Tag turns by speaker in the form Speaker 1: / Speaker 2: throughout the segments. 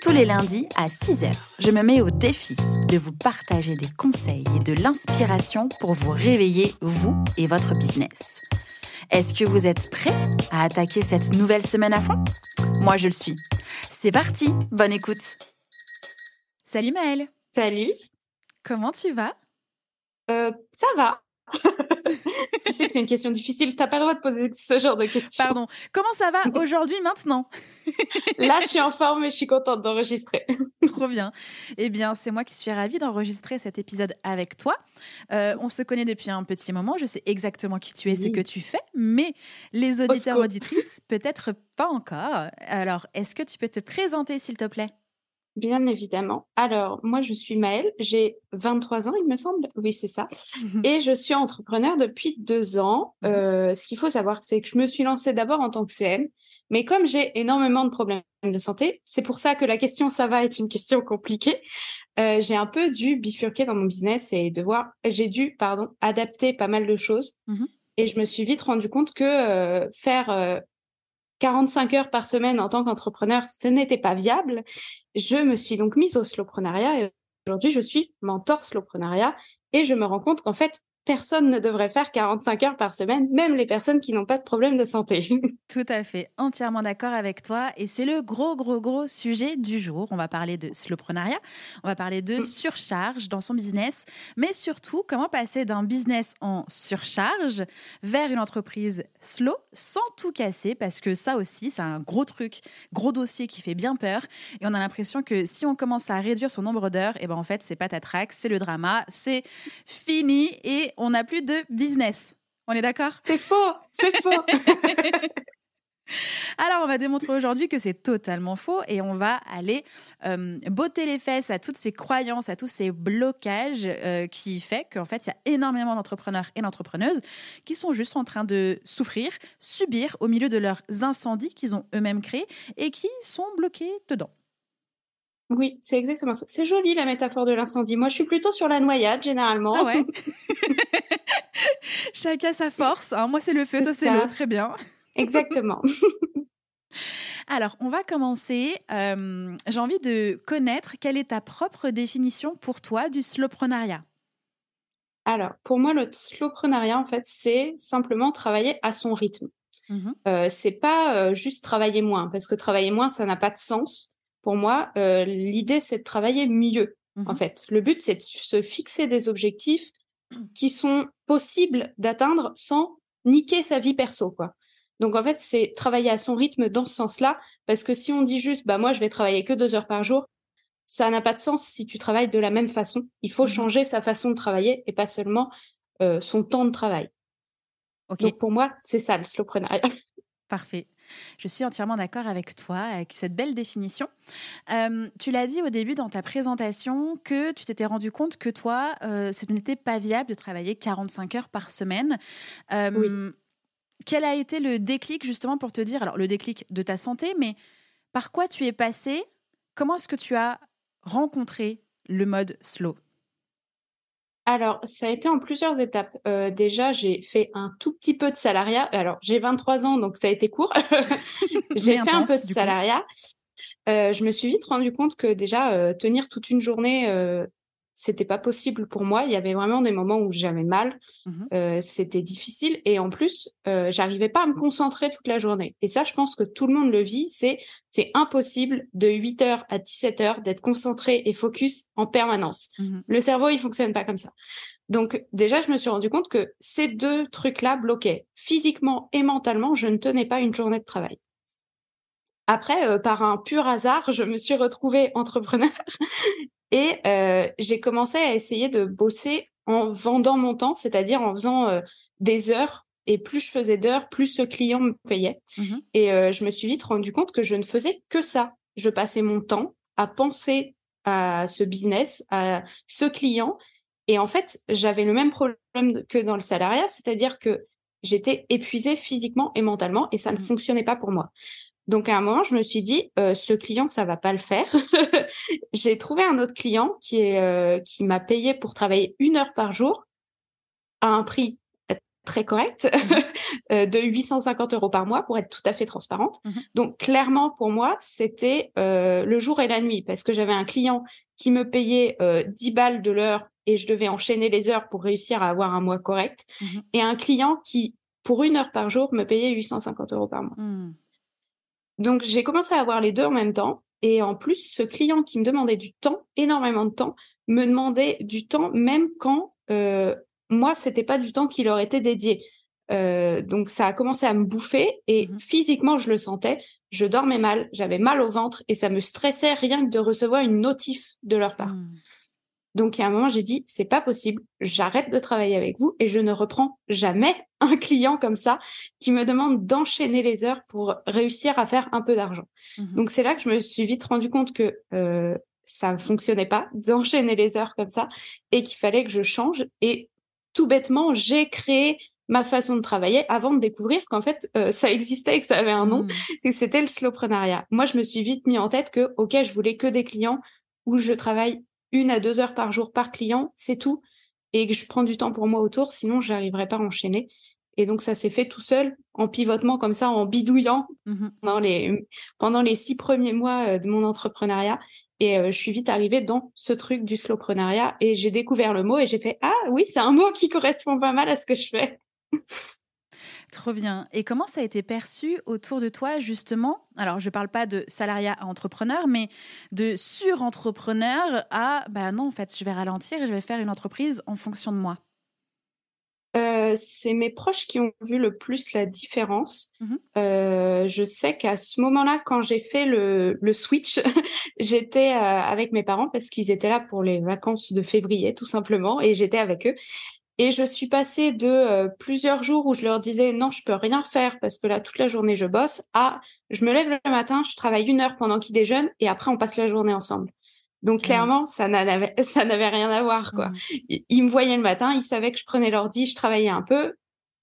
Speaker 1: Tous les lundis à 6h, je me mets au défi de vous partager des conseils et de l'inspiration pour vous réveiller, vous et votre business. Est-ce que vous êtes prêts à attaquer cette nouvelle semaine à fond? Moi, je le suis. C'est parti, bonne écoute. Salut Maëlle.
Speaker 2: Salut.
Speaker 1: Comment tu vas?
Speaker 2: Euh, Ça va. tu sais que c'est une question difficile. T'as pas le droit de poser ce genre de questions.
Speaker 1: Pardon. Comment ça va aujourd'hui, maintenant?
Speaker 2: Là, je suis en forme et je suis contente d'enregistrer.
Speaker 1: Trop bien. Eh bien, c'est moi qui suis ravie d'enregistrer cet épisode avec toi. Euh, on se connaît depuis un petit moment. Je sais exactement qui tu es, ce que tu fais, mais les auditeurs auditrices, peut-être pas encore. Alors, est-ce que tu peux te présenter, s'il te plaît?
Speaker 2: Bien évidemment. Alors, moi, je suis Maëlle, j'ai 23 ans, il me semble. Oui, c'est ça. Et je suis entrepreneur depuis deux ans. Euh, ce qu'il faut savoir, c'est que je me suis lancée d'abord en tant que CM, mais comme j'ai énormément de problèmes de santé, c'est pour ça que la question ça va être une question compliquée. Euh, j'ai un peu dû bifurquer dans mon business et devoir, j'ai dû, pardon, adapter pas mal de choses. Mmh et je me suis vite rendu compte que euh, faire 45 heures par semaine en tant qu'entrepreneur, ce n'était pas viable. Je me suis donc mise au slowprenariat et aujourd'hui, je suis mentor slowprenariat et je me rends compte qu'en fait, personne ne devrait faire 45 heures par semaine, même les personnes qui n'ont pas de problème de santé.
Speaker 1: Tout à fait, entièrement d'accord avec toi. Et c'est le gros, gros, gros sujet du jour. On va parler de slowprenariat, on va parler de mm. surcharge dans son business, mais surtout comment passer d'un business en surcharge vers une entreprise slow sans tout casser, parce que ça aussi, c'est un gros truc, gros dossier qui fait bien peur. Et on a l'impression que si on commence à réduire son nombre d'heures, et eh ben en fait, c'est pas ta traque, c'est le drama, c'est fini. Et on n'a plus de business. On est d'accord?
Speaker 2: C'est faux, c'est faux.
Speaker 1: Alors, on va démontrer aujourd'hui que c'est totalement faux et on va aller euh, botter les fesses à toutes ces croyances, à tous ces blocages euh, qui fait qu'en fait, il y a énormément d'entrepreneurs et d'entrepreneuses qui sont juste en train de souffrir, subir au milieu de leurs incendies qu'ils ont eux-mêmes créés et qui sont bloqués dedans.
Speaker 2: Oui, c'est exactement ça. C'est joli la métaphore de l'incendie. Moi, je suis plutôt sur la noyade généralement.
Speaker 1: Ah ouais. Chacun sa force. Hein. Moi, c'est le feu, toi, c'est l'eau. Très bien.
Speaker 2: Exactement.
Speaker 1: Alors, on va commencer. Euh, j'ai envie de connaître quelle est ta propre définition pour toi du slowprenariat.
Speaker 2: Alors, pour moi, le slowprenariat, en fait, c'est simplement travailler à son rythme. Mmh euh, c'est pas euh, juste travailler moins, parce que travailler moins, ça n'a pas de sens pour moi, euh, l'idée, c'est de travailler mieux, en mmh fait. Le but, c'est de se fixer des objectifs qui sont possibles d'atteindre sans niquer sa vie perso, quoi. Donc, en fait, c'est travailler à son rythme dans ce sens-là, parce que si on dit juste, bah, moi, je vais travailler que deux heures par jour, ça n'a pas de sens si tu travailles de la même façon. Il faut mmh changer sa façon de travailler et pas seulement euh, son temps de travail. Donc, pour moi, c'est ça, le slowprenariat.
Speaker 1: Parfait. Je suis entièrement d'accord avec toi, avec cette belle définition. tu l'as dit au début dans ta présentation que tu t'étais rendu compte que toi, euh, ce n'était pas viable de travailler 45 heures par semaine. Quel a été le déclic justement pour te dire, alors le déclic de ta santé, mais par quoi tu es passé? Comment est-ce que tu as rencontré le mode slow?
Speaker 2: Alors, ça a été en plusieurs étapes. Euh, déjà, j'ai fait un tout petit peu de salariat. Alors, j'ai 23 ans, donc ça a été court. j'ai fait un peu de salariat. Euh, je me suis vite rendu compte que déjà, euh, tenir toute une journée c'était pas possible pour moi. Il y avait vraiment des moments où j'avais mal, mmh euh, c'était difficile et en plus, euh, j'arrivais pas à me concentrer toute la journée. Et ça, je pense que tout le monde le vit. C'est c'est impossible de 8 heures à 17 heures d'être concentré et focus en permanence. Mmh Le cerveau, il fonctionne pas comme ça. Donc déjà, je me suis rendu compte que ces deux trucs-là bloquaient physiquement et mentalement. Je ne tenais pas une journée de travail. Après, euh, par un pur hasard, je me suis retrouvée entrepreneur et euh, j'ai commencé à essayer de bosser en vendant mon temps, c'est-à-dire en faisant euh, des heures. Et plus je faisais d'heures, plus ce client me payait. Mmh et je me suis vite rendu compte que je ne faisais que ça. Je passais mon temps à penser à ce business, à ce client. Et en fait, j'avais le même problème que dans le salariat, c'est-à-dire que j'étais épuisée physiquement et mentalement et ça ne mmh. fonctionnait pas pour moi. Donc à un moment, je me suis dit, euh, ce client, ça va pas le faire. J'ai trouvé un autre client qui est euh, qui m'a payé pour travailler une heure par jour à un prix très correct mmh euh, de 850 euros par mois pour être tout à fait transparente. Mmh Donc clairement pour moi c'était euh, le jour et la nuit parce que j'avais un client qui me payait euh, 10 balles de l'heure et je devais enchaîner les heures pour réussir à avoir un mois correct et un client qui pour une heure par jour me payait 850 euros par mois. Donc j'ai commencé à avoir les deux en même temps. Et en plus, ce client qui me demandait du temps, énormément de temps, me demandait du temps même quand euh, moi, c'était pas du temps qui leur était dédié. Euh, donc ça a commencé à me bouffer et mmh physiquement, je le sentais. Je dormais mal, j'avais mal au ventre et ça me stressait rien que de recevoir une notif de leur part. Mmh. Donc, il y a un moment, j'ai dit, c'est pas possible, j'arrête de travailler avec vous et je ne reprends jamais un client comme ça qui me demande d'enchaîner les heures pour réussir à faire un peu d'argent. Mmh Donc, c'est là que je me suis vite rendu compte que euh, ça ne fonctionnait pas d'enchaîner les heures comme ça et qu'il fallait que je change. Et tout bêtement, j'ai créé ma façon de travailler avant de découvrir qu'en fait euh, ça existait et que ça avait un nom mmh. et c'était le slowprenariat. Moi, je me suis vite mis en tête que ok, je voulais que des clients où je travaille une à deux heures par jour par client, c'est tout, et que je prends du temps pour moi autour, sinon j'arriverais pas à enchaîner. Et donc ça s'est fait tout seul, en pivotement comme ça, en bidouillant mmh pendant les pendant les six premiers mois euh, de mon entrepreneuriat. Et euh, je suis vite arrivée dans ce truc du slowprenariat et j'ai découvert le mot et j'ai fait ah oui c'est un mot qui correspond pas mal à ce que je fais.
Speaker 1: Trop bien. Et comment ça a été perçu autour de toi, justement? Alors, je ne parle pas de salariat à entrepreneur, mais de sur-entrepreneur à bah non, en fait, je vais ralentir et je vais faire une entreprise en fonction de moi.
Speaker 2: Euh, c'est mes proches qui ont vu le plus la différence. Mmh euh, je sais qu'à ce moment-là, quand j'ai fait le, le switch, j'étais euh, avec mes parents parce qu'ils étaient là pour les vacances de février, tout simplement, et j'étais avec eux. Et je suis passée de euh, plusieurs jours où je leur disais non, je peux rien faire parce que là toute la journée je bosse à je me lève le matin, je travaille une heure pendant qu'ils déjeunent et après on passe la journée ensemble. Donc clairement, ça n'avait ça n'avait rien à voir quoi. Mmh. Ils me voyaient le matin, ils savaient que je prenais l'ordi, je travaillais un peu,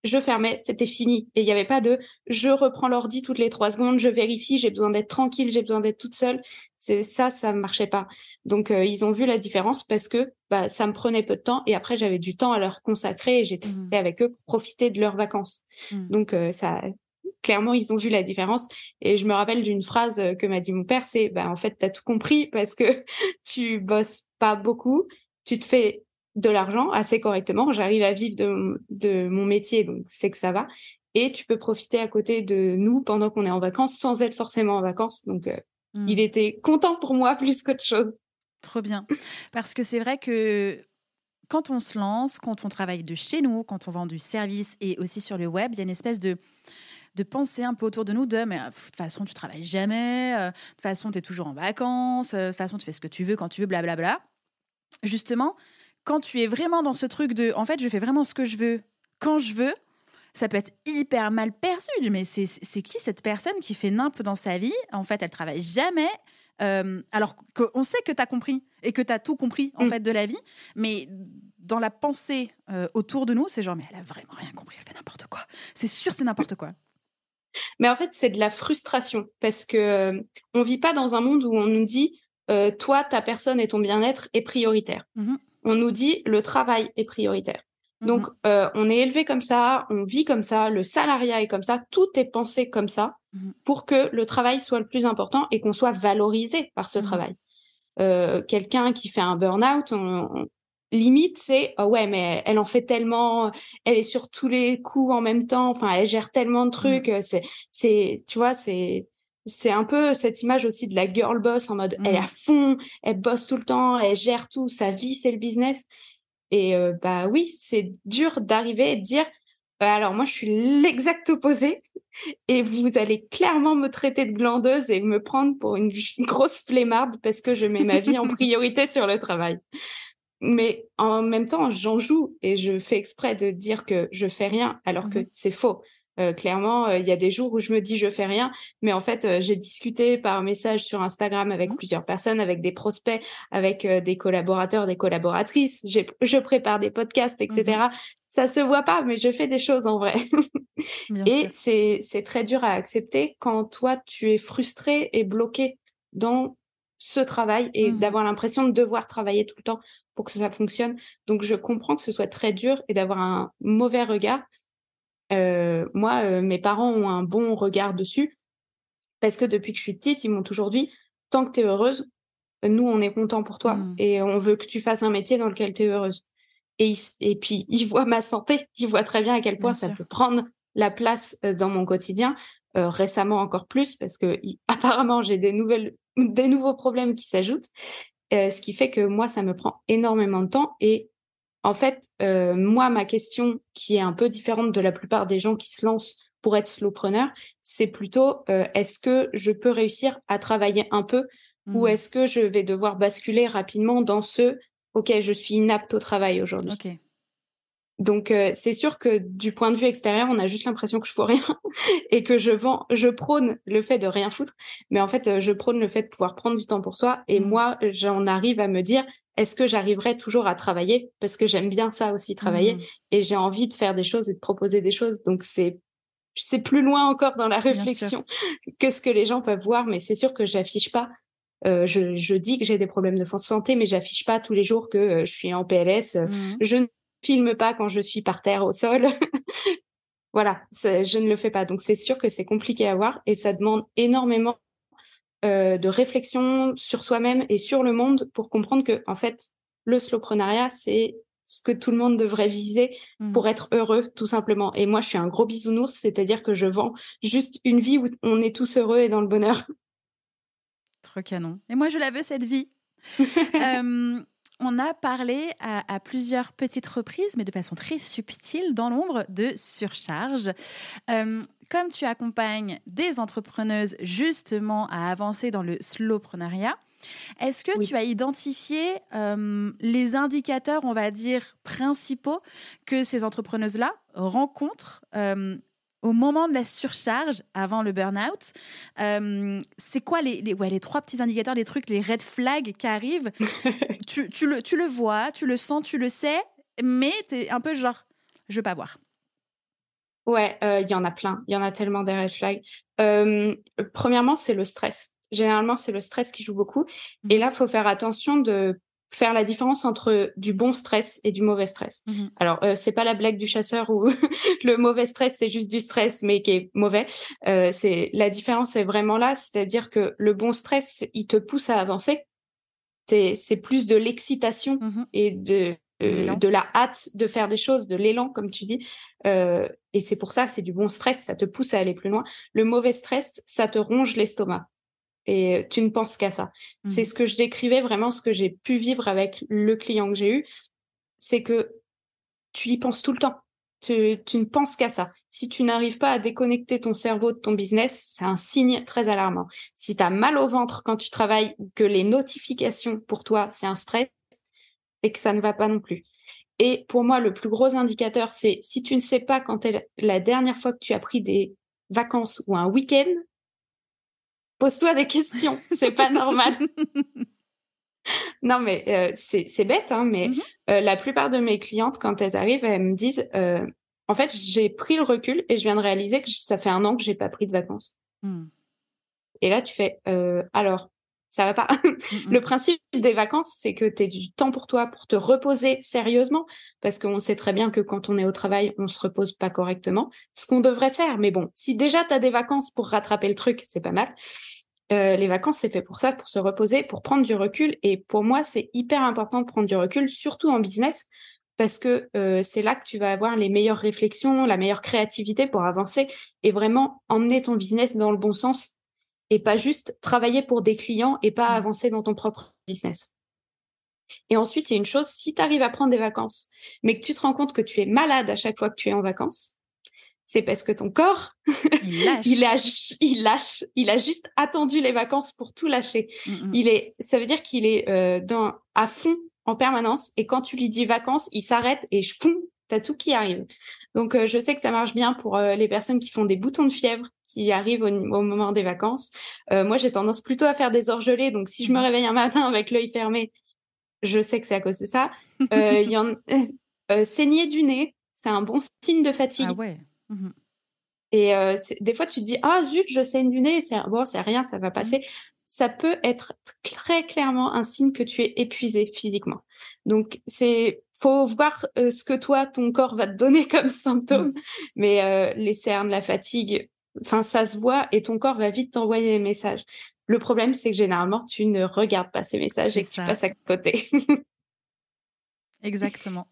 Speaker 2: je fermais, c'était fini. Et il n'y avait pas de je reprends l'ordi toutes les trois secondes, je vérifie, j'ai besoin d'être tranquille, j'ai besoin d'être toute seule. C'est ça, ça ne marchait pas. Donc euh, ils ont vu la différence parce que bah, ça me prenait peu de temps et après j'avais du temps à leur consacrer et j'étais mmh. avec eux pour profiter de leurs vacances. Mmh. Donc euh, ça clairement ils ont vu la différence et je me rappelle d'une phrase que m'a dit mon père c'est bah en fait tu as tout compris parce que tu bosses pas beaucoup, tu te fais de l'argent assez correctement. J'arrive à vivre de, mon métier, donc c'est que ça va. Et tu peux profiter à côté de nous pendant qu'on est en vacances sans être forcément en vacances. Donc, euh, mmh. il était content pour moi plus qu'autre chose.
Speaker 1: Trop bien. Parce que c'est vrai que quand on se lance, quand on travaille de chez nous, quand on vend du service et aussi sur le web, il y a une espèce de de penser un peu autour de nous de mais de toute façon tu travailles jamais, euh, de toute façon tu es toujours en vacances, euh, de toute façon tu fais ce que tu veux quand tu veux, blablabla. Justement, quand tu es vraiment dans ce truc de, en fait, je fais vraiment ce que je veux quand je veux, ça peut être hyper mal perçu. Mais c'est qui cette personne qui fait nimp dans sa vie? En fait, elle travaille jamais. Euh, alors qu'on sait que tu as compris et que tu as tout compris en mm. fait de la vie, mais dans la pensée euh, autour de nous, c'est genre mais elle a vraiment rien compris, elle fait n'importe quoi. C'est sûr, c'est n'importe quoi.
Speaker 2: Mais en fait, c'est de la frustration parce que euh, on vit pas dans un monde où on nous dit toi, ta personne et ton bien-être est prioritaire. Mmh on nous dit le travail est prioritaire. Mmh Donc, euh, on est élevé comme ça, on vit comme ça, le salariat est comme ça, tout est pensé comme ça mmh pour que le travail soit le plus important et qu'on soit valorisé par ce mmh travail. Euh, quelqu'un qui fait un burn-out, limite, c'est oh ouais, mais elle en fait tellement, elle est sur tous les coups en même temps, enfin, elle gère tellement de trucs, c'est, c'est, tu vois, c'est, c'est un peu cette image aussi de la girl boss en mode elle est à mmh. fond, elle bosse tout le temps, elle gère tout, sa vie c'est le business. Et euh, bah oui, c'est dur d'arriver et de dire bah alors moi je suis l'exact opposé et vous allez clairement me traiter de glandeuse et me prendre pour une, grosse flemmarde parce que je mets ma vie en priorité sur le travail. Mais en même temps, j'en joue et je fais exprès de dire que je fais rien alors que mmh c'est faux. Euh, clairement, euh, il y a des jours où je me dis je fais rien, mais en fait, euh, j'ai discuté par message sur Instagram avec mmh. plusieurs personnes, avec des prospects, avec des collaborateurs, des collaboratrices. Je prépare des podcasts, etc. Mmh Ça se voit pas, mais je fais des choses en vrai. et c'est c'est très dur à accepter quand toi tu es frustré et bloqué dans ce travail et mmh d'avoir l'impression de devoir travailler tout le temps pour que ça fonctionne. Donc je comprends que ce soit très dur et d'avoir un mauvais regard. Euh, moi, euh, mes parents ont un bon regard dessus parce que depuis que je suis petite, ils m'ont toujours dit tant que tu es heureuse, nous, on est content pour toi mmh. et on veut que tu fasses un métier dans lequel tu es heureuse. Et, et puis, ils voient ma santé, ils voient très bien à quel point ça peut prendre la place dans mon quotidien. récemment encore plus parce que apparemment j'ai des nouvelles, des nouveaux problèmes qui s'ajoutent, ce qui fait que moi ça me prend énormément de temps et en fait, euh, moi, ma question, qui est un peu différente de la plupart des gens qui se lancent pour être slowpreneur, c'est plutôt euh, est-ce que je peux réussir à travailler un peu ou mmh. est-ce que je vais devoir basculer rapidement dans ce OK, je suis inapte au travail aujourd'hui? Donc euh, c'est sûr que du point de vue extérieur, on a juste l'impression que je fais rien et que je vends, je prône le fait de rien foutre, mais en fait je prône le fait de pouvoir prendre du temps pour soi et mmh. moi j'en arrive à me dire est-ce que j'arriverai toujours à travailler? Parce que j'aime bien ça aussi travailler. Mmh. et j'ai envie de faire des choses et de proposer des choses. Donc c'est c'est plus loin encore dans la réflexion que ce que les gens peuvent voir. Mais c'est sûr que j'affiche pas euh, je, je, dis que j'ai des problèmes de santé mais j'affiche pas tous les jours que euh, je suis en PLS mmh. je ne filme pas quand je suis par terre au sol. Voilà je ne le fais pas. Donc c'est sûr que c'est compliqué à voir et ça demande énormément euh, de réflexion sur soi-même et sur le monde pour comprendre que en fait le slowprenariat c'est ce que tout le monde devrait viser mmh. pour être heureux tout simplement. Et moi je suis un gros bisounours c'est-à-dire que je vends juste une vie où on est tous heureux et dans le bonheur.
Speaker 1: Trop canon. Et moi je la veux cette vie. Euh, on a parlé à, plusieurs petites reprises, mais de façon très subtile, dans l'ombre, de surcharge. Euh, comme tu accompagnes des entrepreneuses justement à avancer dans le slowpreneuriat, est-ce que tu as identifié euh, les indicateurs, on va dire, principaux que ces entrepreneuses-là rencontrent euh, au moment de la surcharge, avant le burn-out, euh, c'est quoi les, les, ouais, les trois petits indicateurs, les trucs, les red flags qui arrivent? Tu, tu, le, tu le vois, tu le sens, tu le sais, mais tu es un peu genre, je veux pas voir.
Speaker 2: Ouais, euh, il y en a plein. Il y en a tellement des red flags. Euh, premièrement, c'est le stress. Généralement, c'est le stress qui joue beaucoup. Et mmh. là, il faut faire attention de faire la différence entre du bon stress et du mauvais stress. Mmh Alors, euh, c'est pas la blague du chasseur où le mauvais stress c'est juste du stress mais qui est mauvais. Euh, c'est la différence est vraiment là, c'est-à-dire que le bon stress il te pousse à avancer. C'est plus de l'excitation mmh et de euh, de la hâte de faire des choses, de l'élan comme tu dis. Euh, et c'est pour ça que c'est du bon stress, ça te pousse à aller plus loin. Le mauvais stress, ça te ronge l'estomac et tu ne penses qu'à ça. C'est mmh. ce que je décrivais vraiment, ce que j'ai pu vivre avec le client que j'ai eu, c'est que tu y penses tout le temps. Tu, tu ne penses qu'à ça. Si tu n'arrives pas à déconnecter ton cerveau de ton business, c'est un signe très alarmant. Si tu as mal au ventre quand tu travailles, que les notifications pour toi, c'est un stress, et que ça ne va pas non plus. Et pour moi, le plus gros indicateur, c'est si tu ne sais pas quand est la dernière fois que tu as pris des vacances ou un week-end, Pose-toi des questions, c'est pas normal. non, mais euh, c'est bête, hein, mais mmh euh, la plupart de mes clientes, quand elles arrivent, elles me disent euh, En fait, j'ai pris le recul et je viens de réaliser que ça fait un an que j'ai pas pris de vacances. Mmh. Et là, tu fais Alors, ça va pas. Mmh le principe des vacances, c'est que tu aies du temps pour toi, pour te reposer sérieusement, parce qu'on sait très bien que quand on est au travail, on se repose pas correctement, ce qu'on devrait faire. Mais bon, si déjà tu as des vacances pour rattraper le truc, c'est pas mal. Euh, les vacances, c'est fait pour ça, pour se reposer, pour prendre du recul. Et pour moi, c'est hyper important de prendre du recul, surtout en business, parce que euh, c'est là que tu vas avoir les meilleures réflexions, la meilleure créativité pour avancer et vraiment emmener ton business dans le bon sens et pas juste travailler pour des clients et pas mmh. avancer dans ton propre business. Et ensuite, il y a une chose, si tu arrives à prendre des vacances, mais que tu te rends compte que tu es malade à chaque fois que tu es en vacances, c'est parce que ton corps, il lâche. il, a, il lâche, il a juste attendu les vacances pour tout lâcher. Mmh, mmh. Il est, ça veut dire qu'il est euh, dans, à fond en permanence. Et quand tu lui dis vacances, il s'arrête et fond, as tout qui arrive. Donc, euh, je sais que ça marche bien pour euh, les personnes qui font des boutons de fièvre qui arrivent au, moment des vacances. Euh, moi, j'ai tendance plutôt à faire des orgelés. Donc, si je me mmh. réveille un matin avec l'œil fermé, je sais que c'est à cause de ça. Il y en... saigner du nez, c'est un bon signe de fatigue.
Speaker 1: Ah ouais. Mmh
Speaker 2: Et des fois, tu te dis, ah zut, je saigne du nez. C'est bon, c'est rien, ça va mmh. passer ça peut être très clairement un signe que tu es épuisé physiquement. Donc c'est faut voir euh, ce que toi ton corps va te donner comme symptômes, mmh. mais euh, les cernes, la fatigue, enfin ça se voit et ton corps va vite t'envoyer des messages. Le problème c'est que généralement tu ne regardes pas ces messages et que tu passes à côté.
Speaker 1: Exactement.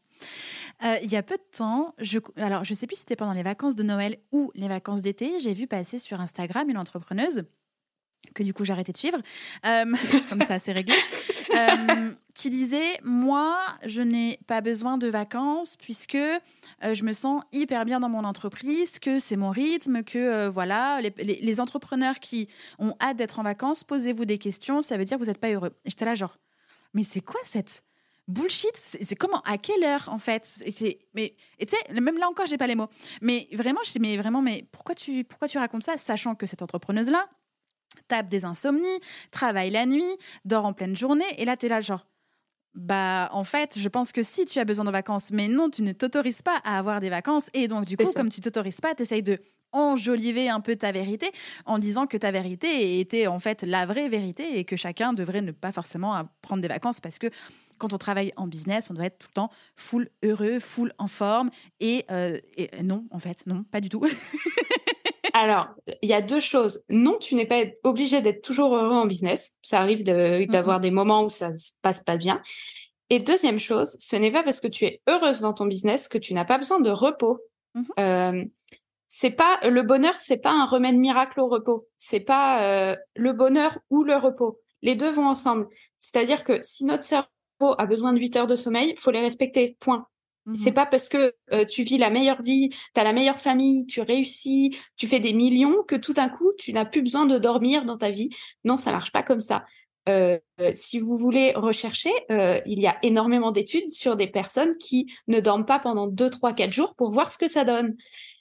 Speaker 1: Euh, il y a peu de temps, je, alors je sais plus si c'était pendant les vacances de Noël ou les vacances d'été, j'ai vu passer sur Instagram une entrepreneuse que du coup j'ai arrêté de suivre, euh, comme ça c'est réglé, euh, qui disait Moi, je n'ai pas besoin de vacances puisque euh, je me sens hyper bien dans mon entreprise, que c'est mon rythme, que voilà, les, entrepreneurs qui ont hâte d'être en vacances, posez-vous des questions, ça veut dire que vous n'êtes pas heureux. J'étais là, genre, mais c'est quoi cette bullshit? C'est comment À quelle heure en fait? Mais tu sais, même là encore, j'ai pas les mots. Mais vraiment, je dis mais vraiment, mais pourquoi tu pourquoi tu racontes ça, sachant que cette entrepreneuse là tape des insomnies, travaille la nuit, dort en pleine journée, et là, tu es là, genre, bah, en fait, je pense que si tu as besoin de vacances, mais non, tu ne t'autorises pas à avoir des vacances, et donc, du coup, comme tu t'autorises pas, tu essayes de enjoliver un peu ta vérité en disant que ta vérité était en fait la vraie vérité et que chacun devrait ne pas forcément prendre des vacances parce que quand on travaille en business, on doit être tout le temps full heureux, full en forme. Et, euh, et non, en fait, non, pas du tout.
Speaker 2: Alors, il y a deux choses. Non, tu n'es pas obligé d'être toujours heureux en business. Ça arrive d'avoir des moments où ça se passe pas bien. Et deuxième chose, ce n'est pas parce que tu es heureuse dans ton business que tu n'as pas besoin de repos. Mmh euh, c'est pas le bonheur, c'est pas un remède miracle au repos. C'est pas euh, le bonheur ou le repos. Les deux vont ensemble. C'est-à-dire que si notre cerveau a besoin de 8 heures de sommeil, faut les respecter. Point. C'est mmh pas parce que euh, tu vis la meilleure vie, tu as la meilleure famille, tu réussis, tu fais des millions que tout d'un coup tu n'as plus besoin de dormir dans ta vie. Non, ça marche pas comme ça. Euh, si vous voulez rechercher, euh, il y a énormément d'études sur des personnes qui ne dorment pas pendant 2, 3, 4 jours pour voir ce que ça donne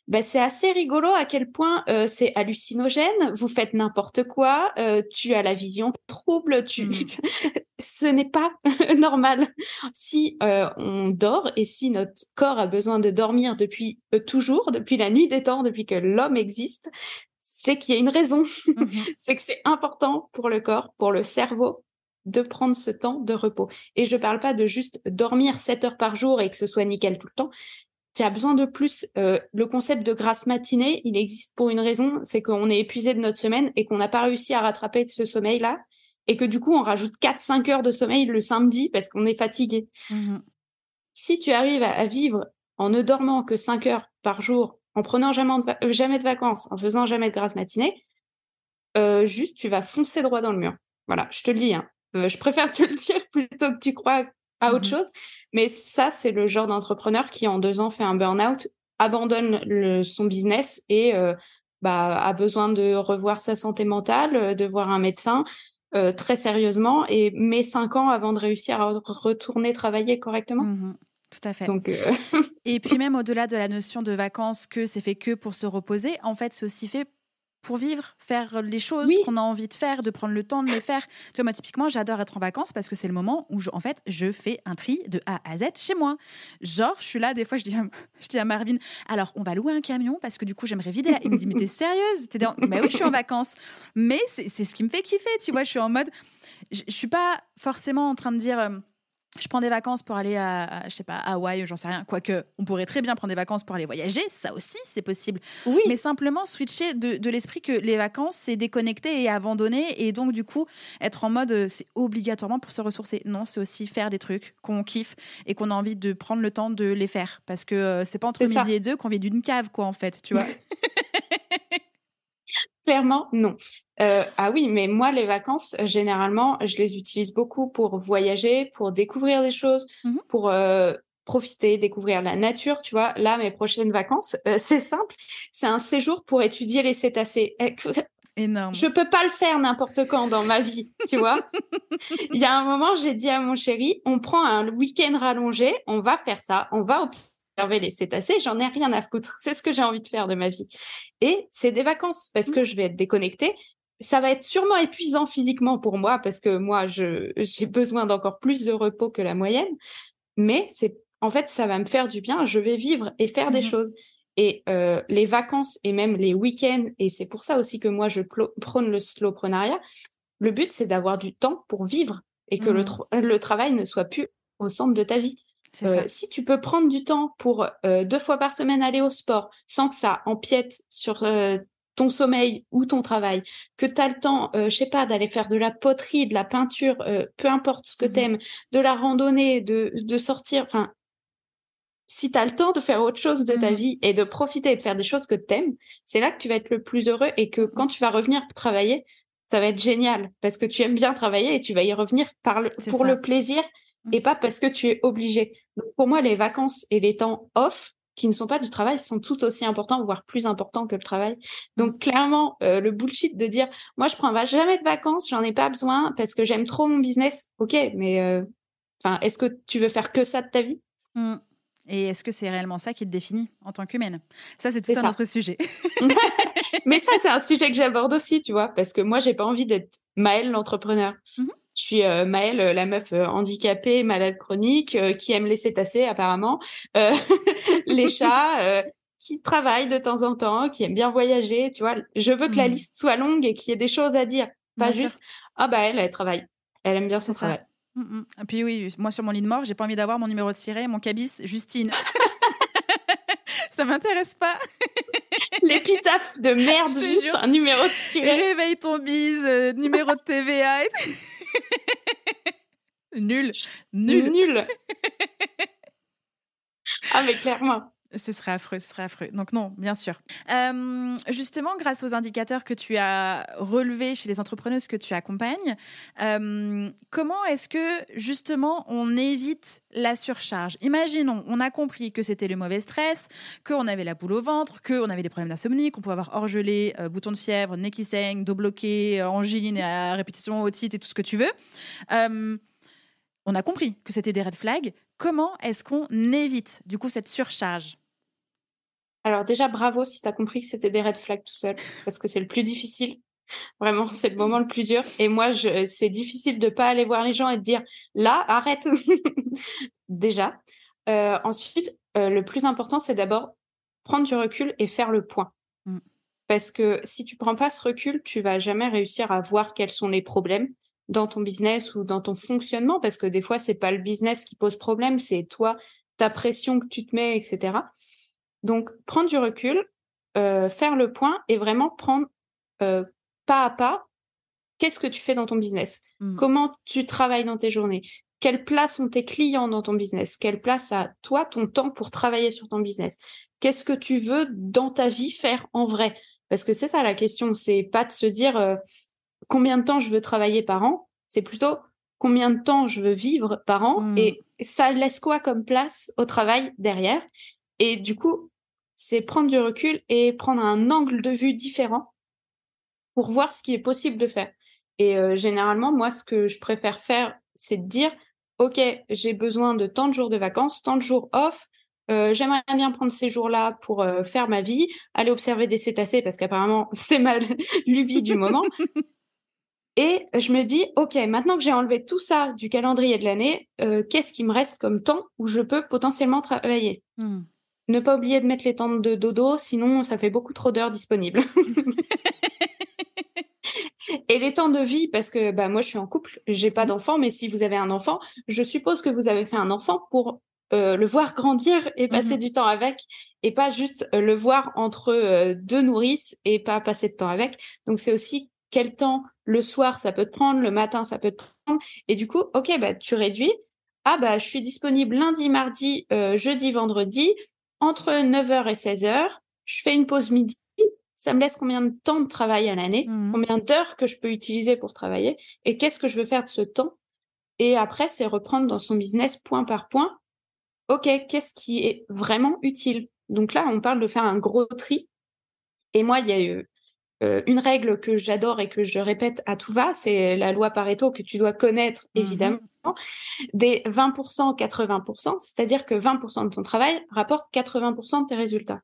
Speaker 2: ben, c'est assez rigolo à quel point euh, c'est hallucinogène. Vous faites n'importe quoi, euh, tu as la vision trouble, tu... Hmm. ce n'est pas normal. Si euh, on dort et si notre corps a besoin de dormir depuis toujours, depuis la nuit des temps, depuis que l'homme existe, c'est qu'il y a une raison. Mhm. c'est que c'est important pour le corps, pour le cerveau, de prendre ce temps de repos. Et je parle pas de juste dormir 7 heures par jour et que ce soit nickel tout le temps tu as besoin de plus. Euh, le concept de grasse matinée, il existe pour une raison, c'est qu'on est épuisé de notre semaine et qu'on n'a pas réussi à rattraper ce sommeil-là, et que du coup, on rajoute 4-5 heures de sommeil le samedi parce qu'on est fatigué. Mmh si tu arrives à, vivre en ne dormant que 5 heures par jour, en prenant jamais de, jamais de vacances, en faisant jamais de grasse matinée, euh, juste, tu vas foncer droit dans le mur. Voilà, je te le dis. Hein. Euh, je préfère te le dire plutôt que tu crois à autre mmh chose. Mais ça, c'est le genre d'entrepreneur qui, en deux ans, fait un burn-out, abandonne le, son business et euh, bah, a besoin de revoir sa santé mentale, euh, de voir un médecin euh, très sérieusement et met cinq ans avant de réussir à retourner travailler correctement.
Speaker 1: Mmh Tout à fait. Donc, et puis même au-delà de la notion de vacances, que c'est fait que pour se reposer, en fait, c'est aussi fait pour vivre, faire les choses qu'on a envie de faire, de prendre le temps de les faire. Tu vois, moi, typiquement, j'adore être en vacances parce que c'est le moment où, je, en fait, je fais un tri de A à Z chez moi. Genre, je suis là, des fois, je dis à, je dis à Marvin, alors, on va louer un camion parce que du coup, j'aimerais vider. Il me dit, mais t'es sérieuse? T'es dans... Bah oui, je suis en vacances. Mais c'est ce qui me fait kiffer, tu vois. Je suis en mode, je, je suis pas forcément en train de dire. Je prends des vacances pour aller à, je sais pas, Hawaï, j'en sais rien. Quoique, on pourrait très bien prendre des vacances pour aller voyager, ça aussi, c'est possible. Oui. Mais simplement switcher de, l'esprit que les vacances, c'est déconnecter et abandonner. Et donc, du coup, être en mode, euh, c'est obligatoirement pour se ressourcer. Non, c'est aussi faire des trucs qu'on kiffe et qu'on a envie de prendre le temps de les faire. Parce que euh, c'est pas entre midi et deux qu'on vit d'une cave, quoi, en fait, tu vois.
Speaker 2: Clairement, non. Euh, ah oui, mais moi, les vacances, euh, généralement, je les utilise beaucoup pour voyager, pour découvrir des choses, mmh pour euh, profiter, découvrir la nature. Tu vois, là, mes prochaines vacances, c'est simple. C'est un séjour pour étudier les cétacés. Eh,
Speaker 1: Énorme.
Speaker 2: Je peux pas le faire n'importe quand dans ma vie, tu vois. Il y a un moment, j'ai dit à mon chéri, on prend un week-end rallongé, on va faire ça, on va observer les cétacés, j'en ai rien à foutre. C'est ce que j'ai envie de faire de ma vie. Et c'est des vacances parce que je vais être déconnectée. Ça va être sûrement épuisant physiquement pour moi parce que moi, je, j'ai besoin d'encore plus de repos que la moyenne. Mais c'est, en fait, ça va me faire du bien. Je vais vivre et faire des mmh choses. Et euh, les vacances et même les week-ends, et c'est pour ça aussi que moi je prône le slowprenariat, le but c'est d'avoir du temps pour vivre et que le, mmh. le, travail ne soit plus au centre de ta vie. Euh, si tu peux prendre du temps pour euh, deux fois par semaine aller au sport sans que ça empiète sur euh, ton sommeil ou ton travail, que tu as le temps, je sais pas, d'aller faire de la poterie, de la peinture, peu importe ce que mmh tu aimes, de la randonnée, de, de sortir, enfin, si tu as le temps de faire autre chose de ta mmh vie et de profiter et de faire des choses que tu aimes, c'est là que tu vas être le plus heureux et que quand tu vas revenir travailler, ça va être génial parce que tu aimes bien travailler et tu vas y revenir par le, pour le plaisir et pas parce que tu es obligé. Donc pour moi, les vacances et les temps off qui ne sont pas du travail sont tout aussi importants, voire plus importants que le travail. Donc clairement, euh, le bullshit de dire moi je prends jamais de vacances, j'en ai pas besoin parce que j'aime trop mon business. Ok, mais euh, enfin, est-ce que tu veux faire que ça de ta vie?
Speaker 1: Mmh. Et est-ce que c'est réellement ça qui te définit en tant qu'humaine? Ça, c'est tout un autre sujet.
Speaker 2: mais ça, c'est un sujet que j'aborde aussi, tu vois, parce que moi, j'ai pas envie d'être Maëlle l'entrepreneur. Mmh je suis euh, Maëlle, euh, la meuf euh, handicapée, malade chronique, qui aime les cétacés apparemment, les chats, qui travaille de temps en temps, qui aime bien voyager, tu vois. Je veux que la mmh. liste soit longue et qu'il y ait des choses à dire, pas juste ah bah elle, elle travaille, elle aime bien son travail.
Speaker 1: Mmh et puis oui, moi sur mon lit de mort, j'ai pas envie d'avoir mon numéro de siret, mon cabis, Justine. ça m'intéresse pas.
Speaker 2: L'épitaphe de merde, juste un numéro de siret.
Speaker 1: Réveille ton bise, numéro de TVA. nul, nul,
Speaker 2: nul. ah mais clairement.
Speaker 1: Ce serait affreux, ce serait affreux. Donc non, bien sûr. Euh, justement, grâce aux indicateurs que tu as relevés chez les entrepreneuses que tu accompagnes, euh, comment est-ce que justement on évite la surcharge? Imaginons, on a compris que c'était le mauvais stress, qu'on avait la boule au ventre, qu'on avait des problèmes d'insomnie, qu'on pouvait avoir orgelé, euh, bouton de fièvre, nez qui saigne, dos bloqué, angine à répétition, otite et tout ce que tu veux on a compris que c'était des red flags. Comment est-ce qu'on évite du coup cette surcharge?
Speaker 2: Alors déjà, bravo si tu as compris que c'était des red flags tout seul, parce que c'est le plus difficile. Vraiment, c'est le moment le plus dur. Et moi, c'est difficile de pas aller voir les gens et de dire là, arrête. déjà. Euh, ensuite, euh, le plus important, c'est d'abord prendre du recul et faire le point. Mm. Parce que si tu prends pas ce recul, tu vas jamais réussir à voir quels sont les problèmes dans ton business ou dans ton fonctionnement, parce que des fois, c'est pas le business qui pose problème, c'est toi, ta pression que tu te mets, etc. Donc, prendre du recul, euh, faire le point et vraiment prendre euh, pas à pas qu'est-ce que tu fais dans ton business, mmh. comment tu travailles dans tes journées, quelle place ont tes clients dans ton business, quelle place a toi ton temps pour travailler sur ton business, qu'est-ce que tu veux dans ta vie faire en vrai, parce que c'est ça la question, c'est pas de se dire euh, combien de temps je veux travailler par an, c'est plutôt combien de temps je veux vivre par an mmh. et ça laisse quoi comme place au travail derrière? Et du coup, c'est prendre du recul et prendre un angle de vue différent pour voir ce qui est possible de faire. Et euh, généralement, moi, ce que je préfère faire, c'est de dire, OK, j'ai besoin de tant de jours de vacances, tant de jours off. Euh, j'aimerais bien prendre ces jours-là pour euh, faire ma vie, aller observer des cétacés parce qu'apparemment c'est ma lubie du moment. Et je me dis, OK, maintenant que j'ai enlevé tout ça du calendrier de l'année, qu'est-ce qui me reste comme temps où je peux potentiellement travailler? Mmh. Ne pas oublier de mettre les temps de dodo, sinon ça fait beaucoup trop d'heures disponibles. Et les temps de vie, parce que bah, moi je suis en couple, j'ai pas d'enfant, mais si vous avez un enfant, je suppose que vous avez fait un enfant pour euh, le voir grandir et passer mmh du temps avec, et pas juste euh, le voir entre deux nourrices et pas passer de temps avec. Donc c'est aussi quel temps le soir ça peut te prendre, le matin ça peut te prendre. Et du coup, ok, bah tu réduis. Ah bah je suis disponible lundi, mardi, euh, jeudi, vendredi, entre 9h et 16h. Je fais une pause midi. Ça me laisse combien de temps de travail à l'année, mmh. combien d'heures que je peux utiliser pour travailler, et qu'est-ce que je veux faire de ce temps? Et après, c'est reprendre dans son business point par point. Ok, qu'est-ce qui est vraiment utile? Donc là, on parle de faire un gros tri. Et moi, il y a eu euh, une règle que j'adore et que je répète à tout va, c'est la loi Pareto que tu dois connaître, mmh évidemment. Des 20%, 80%, c'est-à-dire que 20% de ton travail rapporte 80% de tes résultats.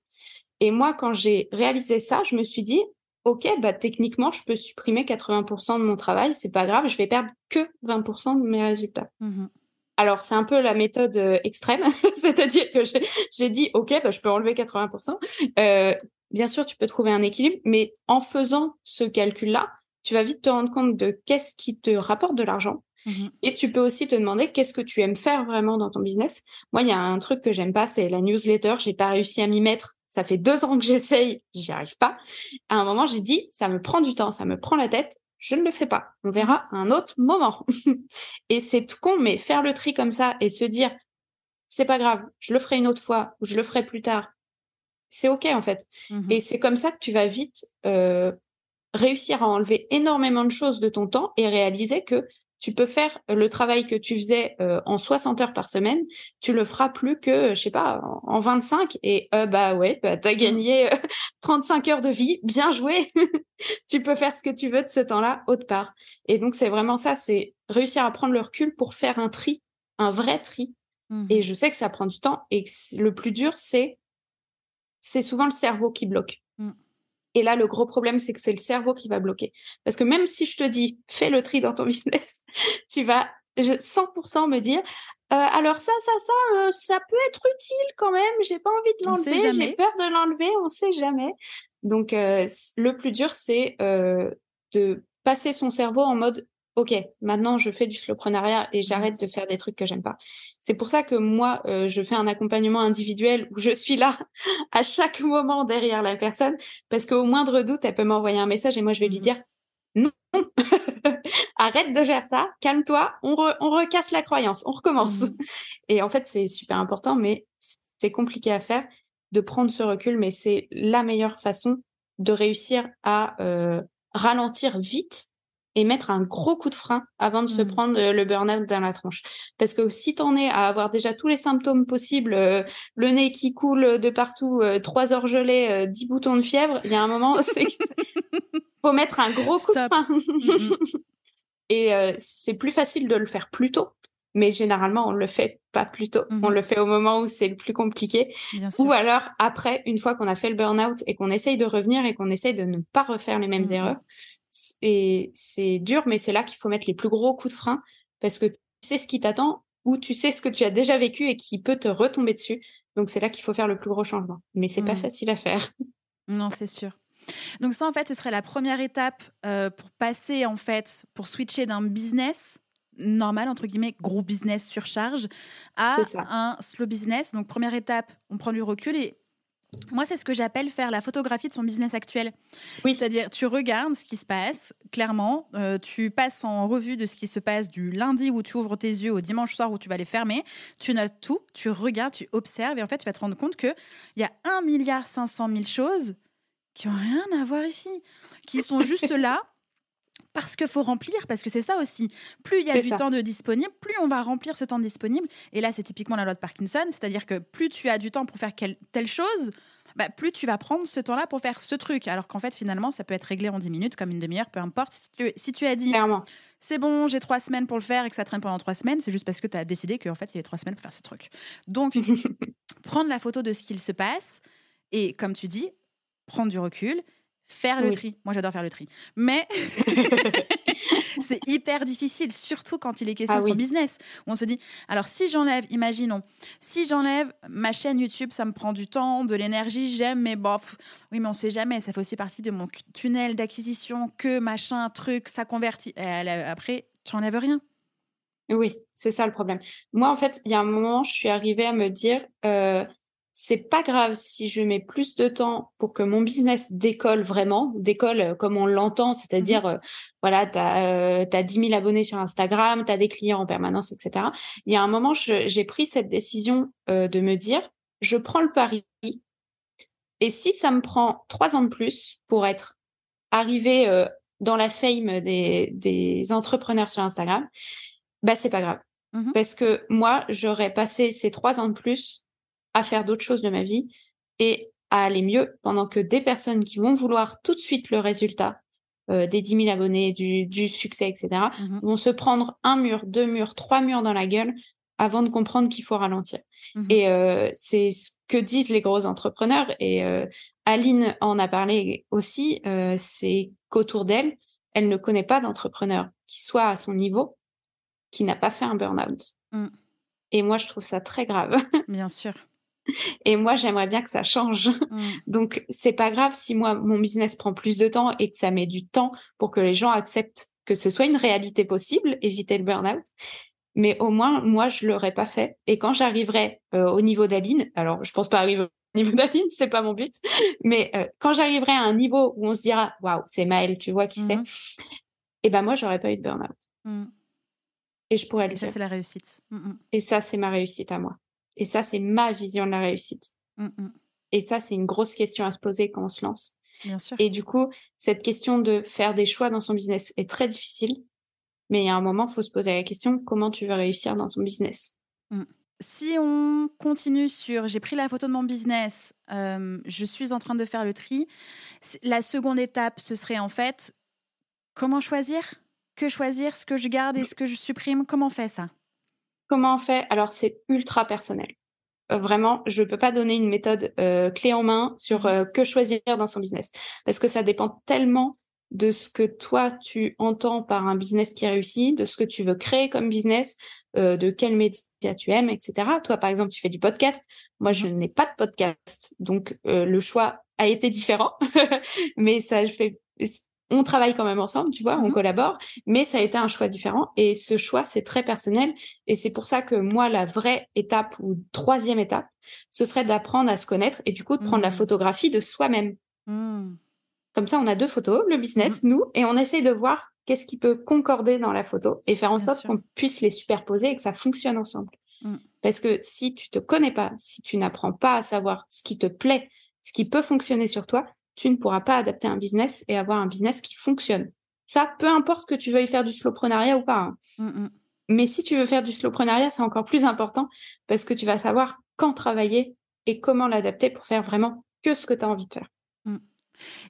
Speaker 2: Et moi, quand j'ai réalisé ça, je me suis dit, OK, bah, techniquement, je peux supprimer 80% de mon travail, c'est pas grave, je vais perdre que 20% de mes résultats. Mmh Alors, c'est un peu la méthode euh, extrême, c'est-à-dire que j'ai dit, OK, bah, je peux enlever 80%. Euh, bien sûr, tu peux trouver un équilibre, mais en faisant ce calcul-là, tu vas vite te rendre compte de qu'est-ce qui te rapporte de l'argent. Mmh Et tu peux aussi te demander qu'est-ce que tu aimes faire vraiment dans ton business. Moi, il y a un truc que j'aime pas, c'est la newsletter. J'ai pas réussi à m'y mettre. Ça fait deux ans que j'essaye, j'y arrive pas. À un moment, j'ai dit, ça me prend du temps, ça me prend la tête. Je ne le fais pas. On verra un autre moment. et c'est tout con, mais faire le tri comme ça et se dire, c'est pas grave, je le ferai une autre fois ou je le ferai plus tard. C'est ok en fait. Mmh et c'est comme ça que tu vas vite euh, réussir à enlever énormément de choses de ton temps et réaliser que tu peux faire le travail que tu faisais euh, en 60 heures par semaine, tu le feras plus que, je sais pas, en 25. Et euh, bah ouais, bah, tu as mmh. gagné 35 heures de vie, bien joué. tu peux faire ce que tu veux de ce temps-là autre part. Et donc c'est vraiment ça, c'est réussir à prendre le recul pour faire un tri, un vrai tri. Mmh et je sais que ça prend du temps. Et le plus dur, c'est c'est souvent le cerveau qui bloque. Et là, le gros problème, c'est que c'est le cerveau qui va bloquer. Parce que même si je te dis, fais le tri dans ton business, tu vas 100% me dire, euh, alors ça, ça, ça, euh, ça peut être utile quand même. J'ai pas envie de l'enlever, j'ai peur de l'enlever, on sait jamais. Donc, euh, le plus dur, c'est de passer son cerveau en mode ok, maintenant je fais du slowpreneuriat et mmh j'arrête de faire des trucs que j'aime pas. C'est pour ça que moi, euh, je fais un accompagnement individuel où je suis là à chaque moment derrière la personne parce qu'au moindre doute, elle peut m'envoyer un message et moi je vais lui mmh dire non, arrête de faire ça, calme-toi, on, on recasse la croyance, on recommence. Mmh et en fait, c'est super important, mais c'est compliqué à faire de prendre ce recul, mais c'est la meilleure façon de réussir à euh, ralentir vite et mettre un gros coup de frein avant de se mmh. prendre le burn-out dans la tronche. Parce que si t'en es à avoir déjà tous les symptômes possibles, euh, le nez qui coule de partout, euh, trois heures gelées, euh, dix boutons de fièvre, il y a un moment, c'est faut mettre un gros coup de frein. Mmh et c'est plus facile de le faire plus tôt. Mais généralement, on le fait pas plus tôt. On mmh le fait au moment où c'est le plus compliqué. Ou alors après, une fois qu'on a fait le burn-out et qu'on essaye de revenir et qu'on essaye de ne pas refaire les mêmes erreurs, et c'est dur, mais c'est là qu'il faut mettre les plus gros coups de frein parce que tu sais ce qui t'attend ou tu sais ce que tu as déjà vécu et qui peut te retomber dessus. Donc c'est là qu'il faut faire le plus gros changement. Mais c'est pas mmh. facile à faire.
Speaker 1: Non, c'est sûr. Donc ça, en fait, ce serait la première étape euh, pour passer, en fait, pour switcher d'un business normal, entre guillemets, gros business surcharge, à un slow business. Donc première étape, on prend du recul et moi, c'est ce que j'appelle faire la photographie de son business actuel. Oui. C'est-à-dire, tu regardes ce qui se passe, clairement, euh, tu passes en revue de ce qui se passe du lundi où tu ouvres tes yeux au dimanche soir où tu vas les fermer, tu notes tout, tu regardes, tu observes, et en fait, tu vas te rendre compte qu'il y a 1 milliard 500 000 choses qui n'ont rien à voir ici, qui sont juste là parce qu'il faut remplir, parce que c'est ça aussi. Plus il y a du temps de disponible, plus on va remplir ce temps disponible. Et là, c'est typiquement la loi de Parkinson, c'est-à-dire que plus tu as du temps pour faire telle chose, bah, plus tu vas prendre ce temps-là pour faire ce truc. Alors qu'en fait, finalement, ça peut être réglé en 10 minutes, comme une demi-heure, peu importe. Si tu, as dit, c'est bon, j'ai trois semaines pour le faire et que ça traîne pendant trois semaines, c'est juste parce que tu as décidé qu'en fait, il y avait trois semaines pour faire ce truc. Donc, prendre la photo de ce qu'il se passe et, comme tu dis, prendre du recul faire le tri. Moi, j'adore faire le tri. Mais c'est hyper difficile, surtout quand il est question ah de son business. Où on se dit, alors si j'enlève, imaginons, si j'enlève ma chaîne YouTube, ça me prend du temps, de l'énergie, j'aime, mais bof. Oui, mais on sait jamais. Ça fait aussi partie de mon tunnel d'acquisition, que machin, truc, ça convertit. après, tu n'enlèves rien.
Speaker 2: Oui, c'est ça le problème. Moi, en fait, il y a un moment, je suis arrivée à me dire, euh, c'est pas grave si je mets plus de temps pour que mon business décolle vraiment, décolle euh, comme on l'entend, c'est-à-dire, mmh euh, voilà, tu as, as, 10 000 abonnés sur Instagram, tu as des clients en permanence, etc. Il y a un moment, j'ai pris cette décision euh, de me dire, je prends le pari, et si ça me prend trois ans de plus pour être arrivé dans la fame des, des entrepreneurs sur Instagram, bah c'est pas grave. Mmh Parce que moi, j'aurais passé ces trois ans de plus à faire d'autres choses de ma vie et à aller mieux pendant que des personnes qui vont vouloir tout de suite le résultat des 10 000 abonnés, du, du succès, etc., mmh vont se prendre un mur, deux murs, trois murs dans la gueule avant de comprendre qu'il faut ralentir. Mmh et c'est ce que disent les gros entrepreneurs. Et Aline en a parlé aussi, c'est qu'autour d'elle, elle ne connaît pas d'entrepreneur qui soit à son niveau, qui n'a pas fait un burn-out. Mmh. Et moi, je trouve ça très grave.
Speaker 1: Bien sûr.
Speaker 2: Et moi, j'aimerais bien que ça change. Mmh. Donc, c'est pas grave si moi, mon business prend plus de temps et que ça met du temps pour que les gens acceptent que ce soit une réalité possible, éviter le burn-out. Mais au moins, moi, je l'aurais pas fait. Et quand j'arriverai euh, au niveau d'Aline, alors je pense pas arriver au niveau d'Aline, c'est pas mon but, mais euh, quand j'arriverai à un niveau où on se dira, waouh, c'est Maëlle, tu vois qui c'est, mmh et ben moi, j'aurais pas eu de burn-out. Mmh. Et je pourrais le
Speaker 1: Et ça, c'est la réussite.
Speaker 2: Et ça, c'est ma réussite à moi. Et ça, c'est ma vision de la réussite. Et ça, c'est une grosse question à se poser quand on se lance.
Speaker 1: Bien sûr.
Speaker 2: Et du coup, cette question de faire des choix dans son business est très difficile. Mais il y a un moment, il faut se poser la question comment tu veux réussir dans ton business?
Speaker 1: Mmh. Si on continue sur j'ai pris la photo de mon business, euh, je suis en train de faire le tri, la seconde étape, ce serait en fait comment choisir? Que choisir? Ce que je garde et ce que je supprime? Comment on fait ça?
Speaker 2: Comment on fait? Alors, c'est ultra personnel. Euh, vraiment, je ne peux pas donner une méthode euh, clé en main sur mmh. que choisir dans son business parce que ça dépend tellement de ce que toi tu entends par un business qui réussit, de ce que tu veux créer comme business, euh, de quel média tu aimes, etc. Toi, par exemple, tu fais du podcast. Moi, je mmh. n'ai pas de podcast, donc euh, le choix a été différent. mais ça fait, on travaille quand même ensemble, tu vois, on mmh collabore, mais ça a été un choix différent. Et ce choix, c'est très personnel. Et c'est pour ça que moi, la vraie étape ou troisième étape, ce serait d'apprendre à se connaître et du coup de prendre la mmh. photographie de soi-même. Comme ça, on a deux photos, le business, mmh. nous, et on essaye de voir qu'est-ce qui peut concorder dans la photo et faire en sorte qu'on puisse les superposer et que ça fonctionne ensemble. Mmh. Parce que si tu te connais pas, si tu n'apprends pas à savoir ce qui te plaît, ce qui peut fonctionner sur toi, tu ne pourras pas adapter un business et avoir un business qui fonctionne. Ça, peu importe que tu veuilles faire du slowprenariat ou pas. Hein. Mmh, Mais si tu veux faire du slowprenariat, c'est encore plus important parce que tu vas savoir quand travailler et comment l'adapter pour faire vraiment que ce que tu as envie de faire.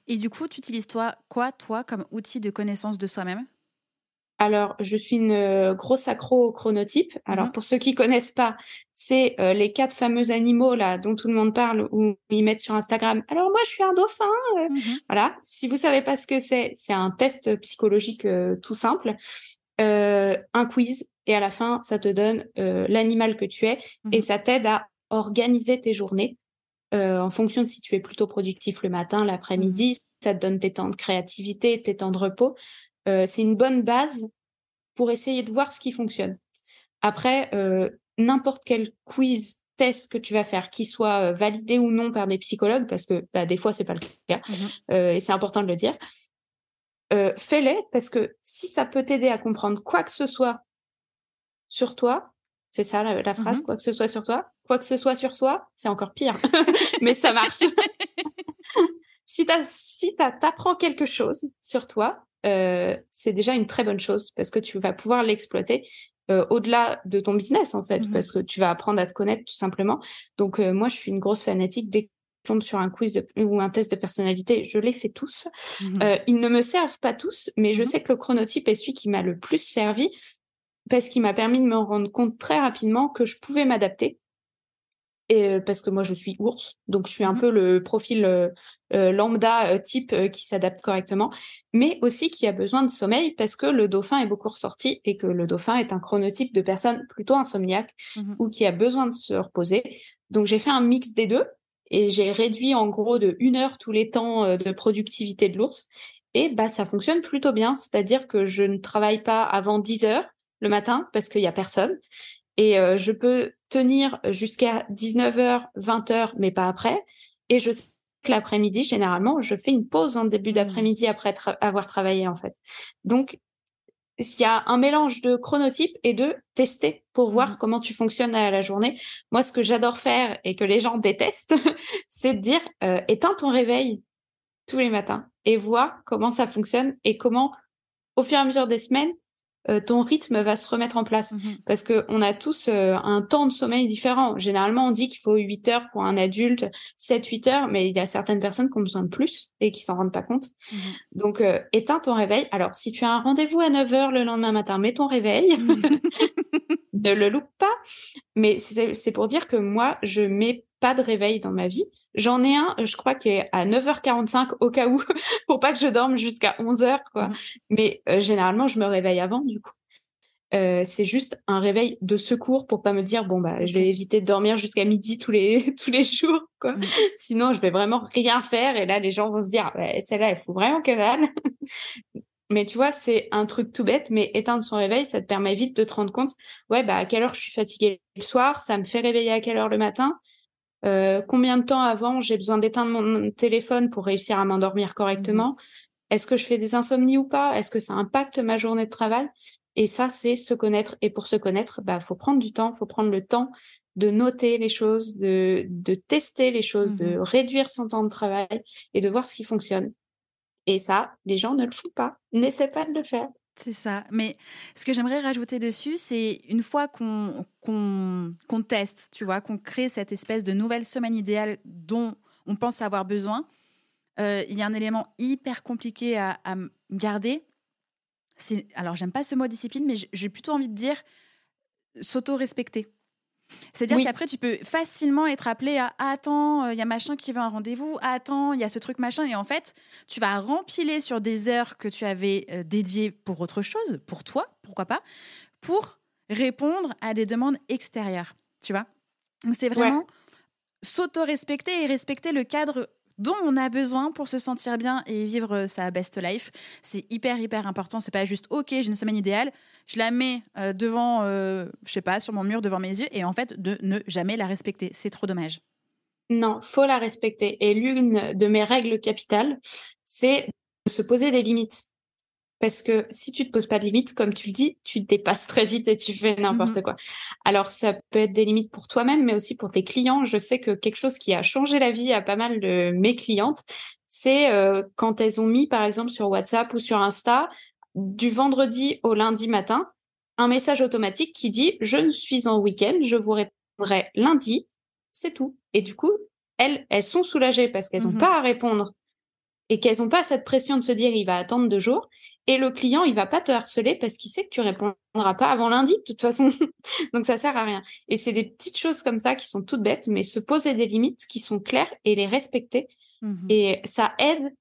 Speaker 1: Et du coup, tu utilises toi quoi, toi, comme outil de connaissance de soi-même?
Speaker 2: Alors, je suis une euh, grosse accro au chronotype. Alors, mmh pour ceux qui connaissent pas, c'est euh, les quatre fameux animaux là dont tout le monde parle ou ils mettent sur Instagram. Alors moi, je suis un dauphin. Euh. Mmh voilà. Si vous savez pas ce que c'est, c'est un test psychologique tout simple, un quiz et à la fin, ça te donne l'animal que tu es et mmh ça t'aide à organiser tes journées en fonction de si tu es plutôt productif le matin, l'après-midi, ça te donne tes temps de créativité, tes temps de repos. Euh, c'est une bonne base pour essayer de voir ce qui fonctionne. Après, euh, n'importe quel quiz, test que tu vas faire, qui soit validé ou non par des psychologues, parce que bah, des fois c'est pas le cas, mmh et c'est important de le dire. fais-les parce que si ça peut t'aider à comprendre quoi que ce soit sur toi, c'est ça la, mmh phrase, quoi que ce soit sur toi. Quoi que ce soit sur soi, c'est encore pire. Mais ça marche. si tu si t'apprends quelque chose sur toi, euh, c'est déjà une très bonne chose parce que tu vas pouvoir l'exploiter euh, au-delà de ton business en fait, mmh parce que tu vas apprendre à te connaître tout simplement. Donc euh, moi, je suis une grosse fanatique dès que je tombe sur un quiz ou un test de personnalité, je les fais tous. Mmh ils ne me servent pas tous, mais je sais que le chronotype est celui qui m'a le plus servi parce qu'il m'a permis de me rendre compte très rapidement que je pouvais m'adapter. Et parce que moi je suis ours, donc je suis un mmh peu le profil euh, lambda type qui s'adapte correctement, mais aussi qui a besoin de sommeil parce que le dauphin est beaucoup ressorti et que le dauphin est un chronotype de personne plutôt insomniaque mmh ou qui a besoin de se reposer. Donc j'ai fait un mix des deux et j'ai réduit en gros de une heure tous les temps de productivité de l'ours et bah ça fonctionne plutôt bien, c'est-à-dire que je ne travaille pas avant 10 heures le matin parce qu'il y a personne. Et euh, je peux tenir jusqu'à 19h, 20h, mais pas après. Et je sais que l'après-midi, généralement, je fais une pause en début mmh. d'après-midi après avoir travaillé, en fait. Donc, il y a un mélange de chronotype et de tester pour voir mmh. comment tu fonctionnes à la journée. Moi, ce que j'adore faire et que les gens détestent, c'est de dire euh, éteins ton réveil tous les matins et vois comment ça fonctionne et comment, au fur et à mesure des semaines, euh, ton rythme va se remettre en place. Mmh Parce que on a tous euh, un temps de sommeil différent. Généralement, on dit qu'il faut 8 heures pour un adulte, 7-8 heures, mais il y a certaines personnes qui ont besoin de plus et qui s'en rendent pas compte. Mmh Donc, euh, éteins ton réveil. Alors, si tu as un rendez-vous à 9 heures le lendemain matin, mets ton réveil. ne le loupe pas. Mais c'est pour dire que moi, je mets pas de réveil dans ma vie. J'en ai un, je crois, qui est à 9h45 au cas où, pour pas que je dorme jusqu'à 11h, quoi. Mmh. Mais euh, généralement, je me réveille avant, du coup. Euh, c'est juste un réveil de secours pour pas me dire bon bah je vais éviter de dormir jusqu'à midi tous les tous les jours quoi mmh. sinon je vais vraiment rien faire et là les gens vont se dire celle-là elle faut vraiment que dalle mais tu vois c'est un truc tout bête mais éteindre son réveil ça te permet vite de te rendre compte ouais bah à quelle heure je suis fatiguée le soir ça me fait réveiller à quelle heure le matin euh, combien de temps avant j'ai besoin d'éteindre mon téléphone pour réussir à m'endormir correctement? Mmh Est-ce que je fais des insomnies ou pas? Est-ce que ça impacte ma journée de travail? Et ça, c'est se connaître. Et pour se connaître, bah, faut prendre du temps, faut prendre le temps de noter les choses, de, de tester les choses, de mmh réduire son temps de travail et de voir ce qui fonctionne. Et ça, les gens ne le font pas. N'essaient pas de le faire.
Speaker 1: C'est ça. Mais ce que j'aimerais rajouter dessus, c'est une fois qu'on qu'on teste, tu vois, qu'on crée cette espèce de nouvelle semaine idéale dont on pense avoir besoin, euh, il y a un élément hyper compliqué à, à garder. Alors, j'aime pas ce mot discipline, mais j'ai plutôt envie de dire s'auto-respecter. C'est-à-dire qu'après, tu peux facilement être appelé à ah, attends, il y a machin qui veut un rendez-vous, ah, attends, il y a ce truc machin. Et en fait, tu vas rempiler sur des heures que tu avais euh, dédiées pour autre chose, pour toi, pourquoi pas, pour répondre à des demandes extérieures. Tu vois? Donc, c'est vraiment s'auto-respecter et respecter le cadre dont on a besoin pour se sentir bien et vivre sa best life. C'est hyper, hyper important. C'est pas juste, OK, j'ai une semaine idéale, je la mets euh, devant, euh, je sais pas, sur mon mur devant mes yeux et en fait, de ne jamais la respecter. C'est trop dommage.
Speaker 2: Non, faut la respecter. Et l'une de mes règles capitales, c'est de se poser des limites. Parce que si tu te poses pas de limites, comme tu le dis, tu te dépasses très vite et tu fais n'importe mmh quoi. Alors ça peut être des limites pour toi-même, mais aussi pour tes clients. Je sais que quelque chose qui a changé la vie à pas mal de mes clientes, c'est euh, quand elles ont mis, par exemple, sur WhatsApp ou sur Insta, du vendredi au lundi matin, un message automatique qui dit je ne suis en week-end, je vous répondrai lundi, c'est tout. Et du coup, elles, elles sont soulagées parce qu'elles n'ont mmh pas à répondre et qu'elles n'ont pas cette pression de se dire il va attendre deux jours et le client il va pas te harceler parce qu'il sait que tu répondras pas avant lundi de toute façon. Donc ça sert à rien. Et c'est des petites choses comme ça qui sont toutes bêtes mais se poser des limites qui sont claires et les respecter. Mmh et ça aide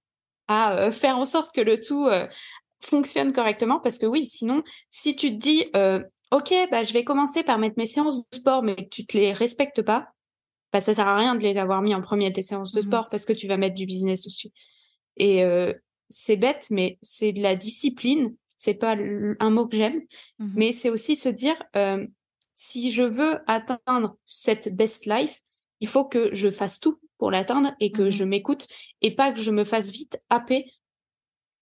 Speaker 2: à euh, faire en sorte que le tout euh, fonctionne correctement parce que oui sinon si tu te dis euh, ok bah je vais commencer par mettre mes séances de sport mais que tu te les respectes pas bah ça sert à rien de les avoir mis en premier tes séances de mmh sport parce que tu vas mettre du business dessus. Et euh, c'est bête, mais c'est de la discipline. C'est pas un mot que j'aime, mmh mais c'est aussi se dire euh, si je veux atteindre cette best life, il faut que je fasse tout pour l'atteindre et que mmh je m'écoute et pas que je me fasse vite happer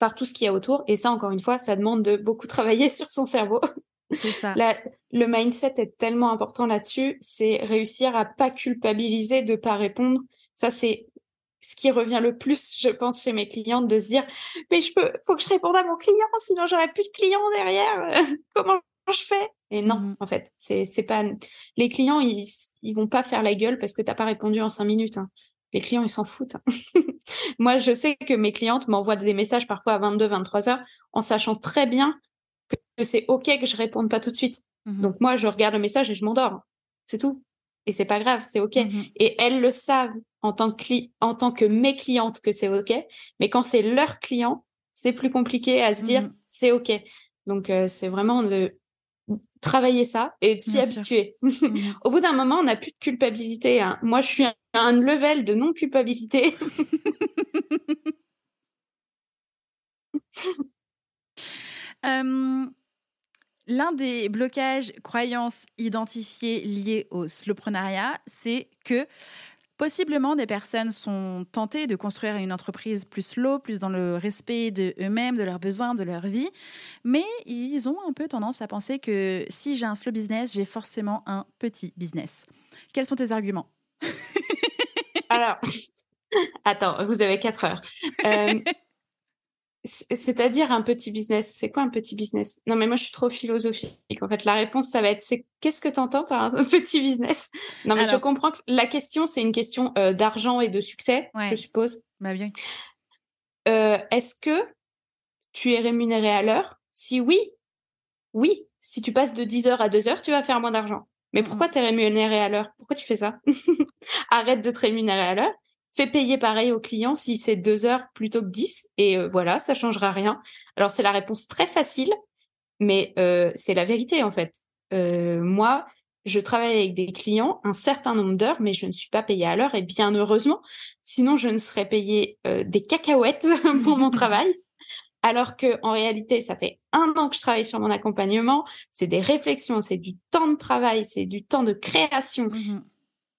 Speaker 2: par tout ce qu'il y a autour. Et ça, encore une fois, ça demande de beaucoup travailler sur son cerveau.
Speaker 1: C'est ça.
Speaker 2: le mindset est tellement important là-dessus. C'est réussir à pas culpabiliser de pas répondre. Ça, c'est ce qui revient le plus, je pense, chez mes clientes, de se dire, mais je peux, faut que je réponde à mon client, sinon j'aurai plus de clients derrière. Comment je fais? Et non, mmh en fait, c'est, c'est pas, les clients, ils, ils vont pas faire la gueule parce que t'as pas répondu en cinq minutes. Hein. Les clients, ils s'en foutent. Hein. Moi, je sais que mes clientes m'envoient des messages parfois à 22, 23 heures en sachant très bien que c'est OK que je réponde pas tout de suite. Mmh Donc, moi, je regarde le message et je m'endors. C'est tout. Et c'est pas grave, c'est OK. Mmh et elles le savent en tant que, en tant que mes clientes que c'est OK. Mais quand c'est leur client, c'est plus compliqué à se dire mmh c'est OK. Donc, euh, c'est vraiment de travailler ça et de s'y habituer. Mmh Au bout d'un moment, on n'a plus de culpabilité. Hein. Moi, je suis à un level de non-culpabilité.
Speaker 1: L'un des blocages, croyances identifiés liés au slowprenariat, c'est que Possiblement, des personnes sont tentées de construire une entreprise plus slow, plus dans le respect de eux-mêmes, de leurs besoins, de leur vie, mais ils ont un peu tendance à penser que si j'ai un slow business, j'ai forcément un petit business. Quels sont tes arguments?
Speaker 2: Alors, attends, vous avez quatre heures. Euh, C'est-à-dire un petit business. C'est quoi un petit business? Non, mais moi, je suis trop philosophique. En fait, la réponse, ça va être c'est qu'est-ce que tu entends par un petit business? Non, mais je comprends que la question, c'est une question euh, d'argent et de succès, je suppose.
Speaker 1: Bah bien.
Speaker 2: Euh, est-ce que tu es rémunéré à l'heure? Si oui, oui. Si tu passes de 10 heures à 2 heures, tu vas faire moins d'argent. Mais pourquoi tu es rémunéré à l'heure? Pourquoi tu fais ça? Arrête de te rémunérer à l'heure fais payer pareil au client si c'est deux heures plutôt que dix. Et euh, voilà, ça changera rien. Alors, c'est la réponse très facile, mais euh, c'est la vérité, en fait. Euh, moi, je travaille avec des clients un certain nombre d'heures, mais je ne suis pas payée à l'heure, et bien heureusement. Sinon, je ne serais payée des cacahuètes pour mon travail. Alors que en réalité, ça fait un an que je travaille sur mon accompagnement. C'est des réflexions, c'est du temps de travail, c'est du temps de création. Mmh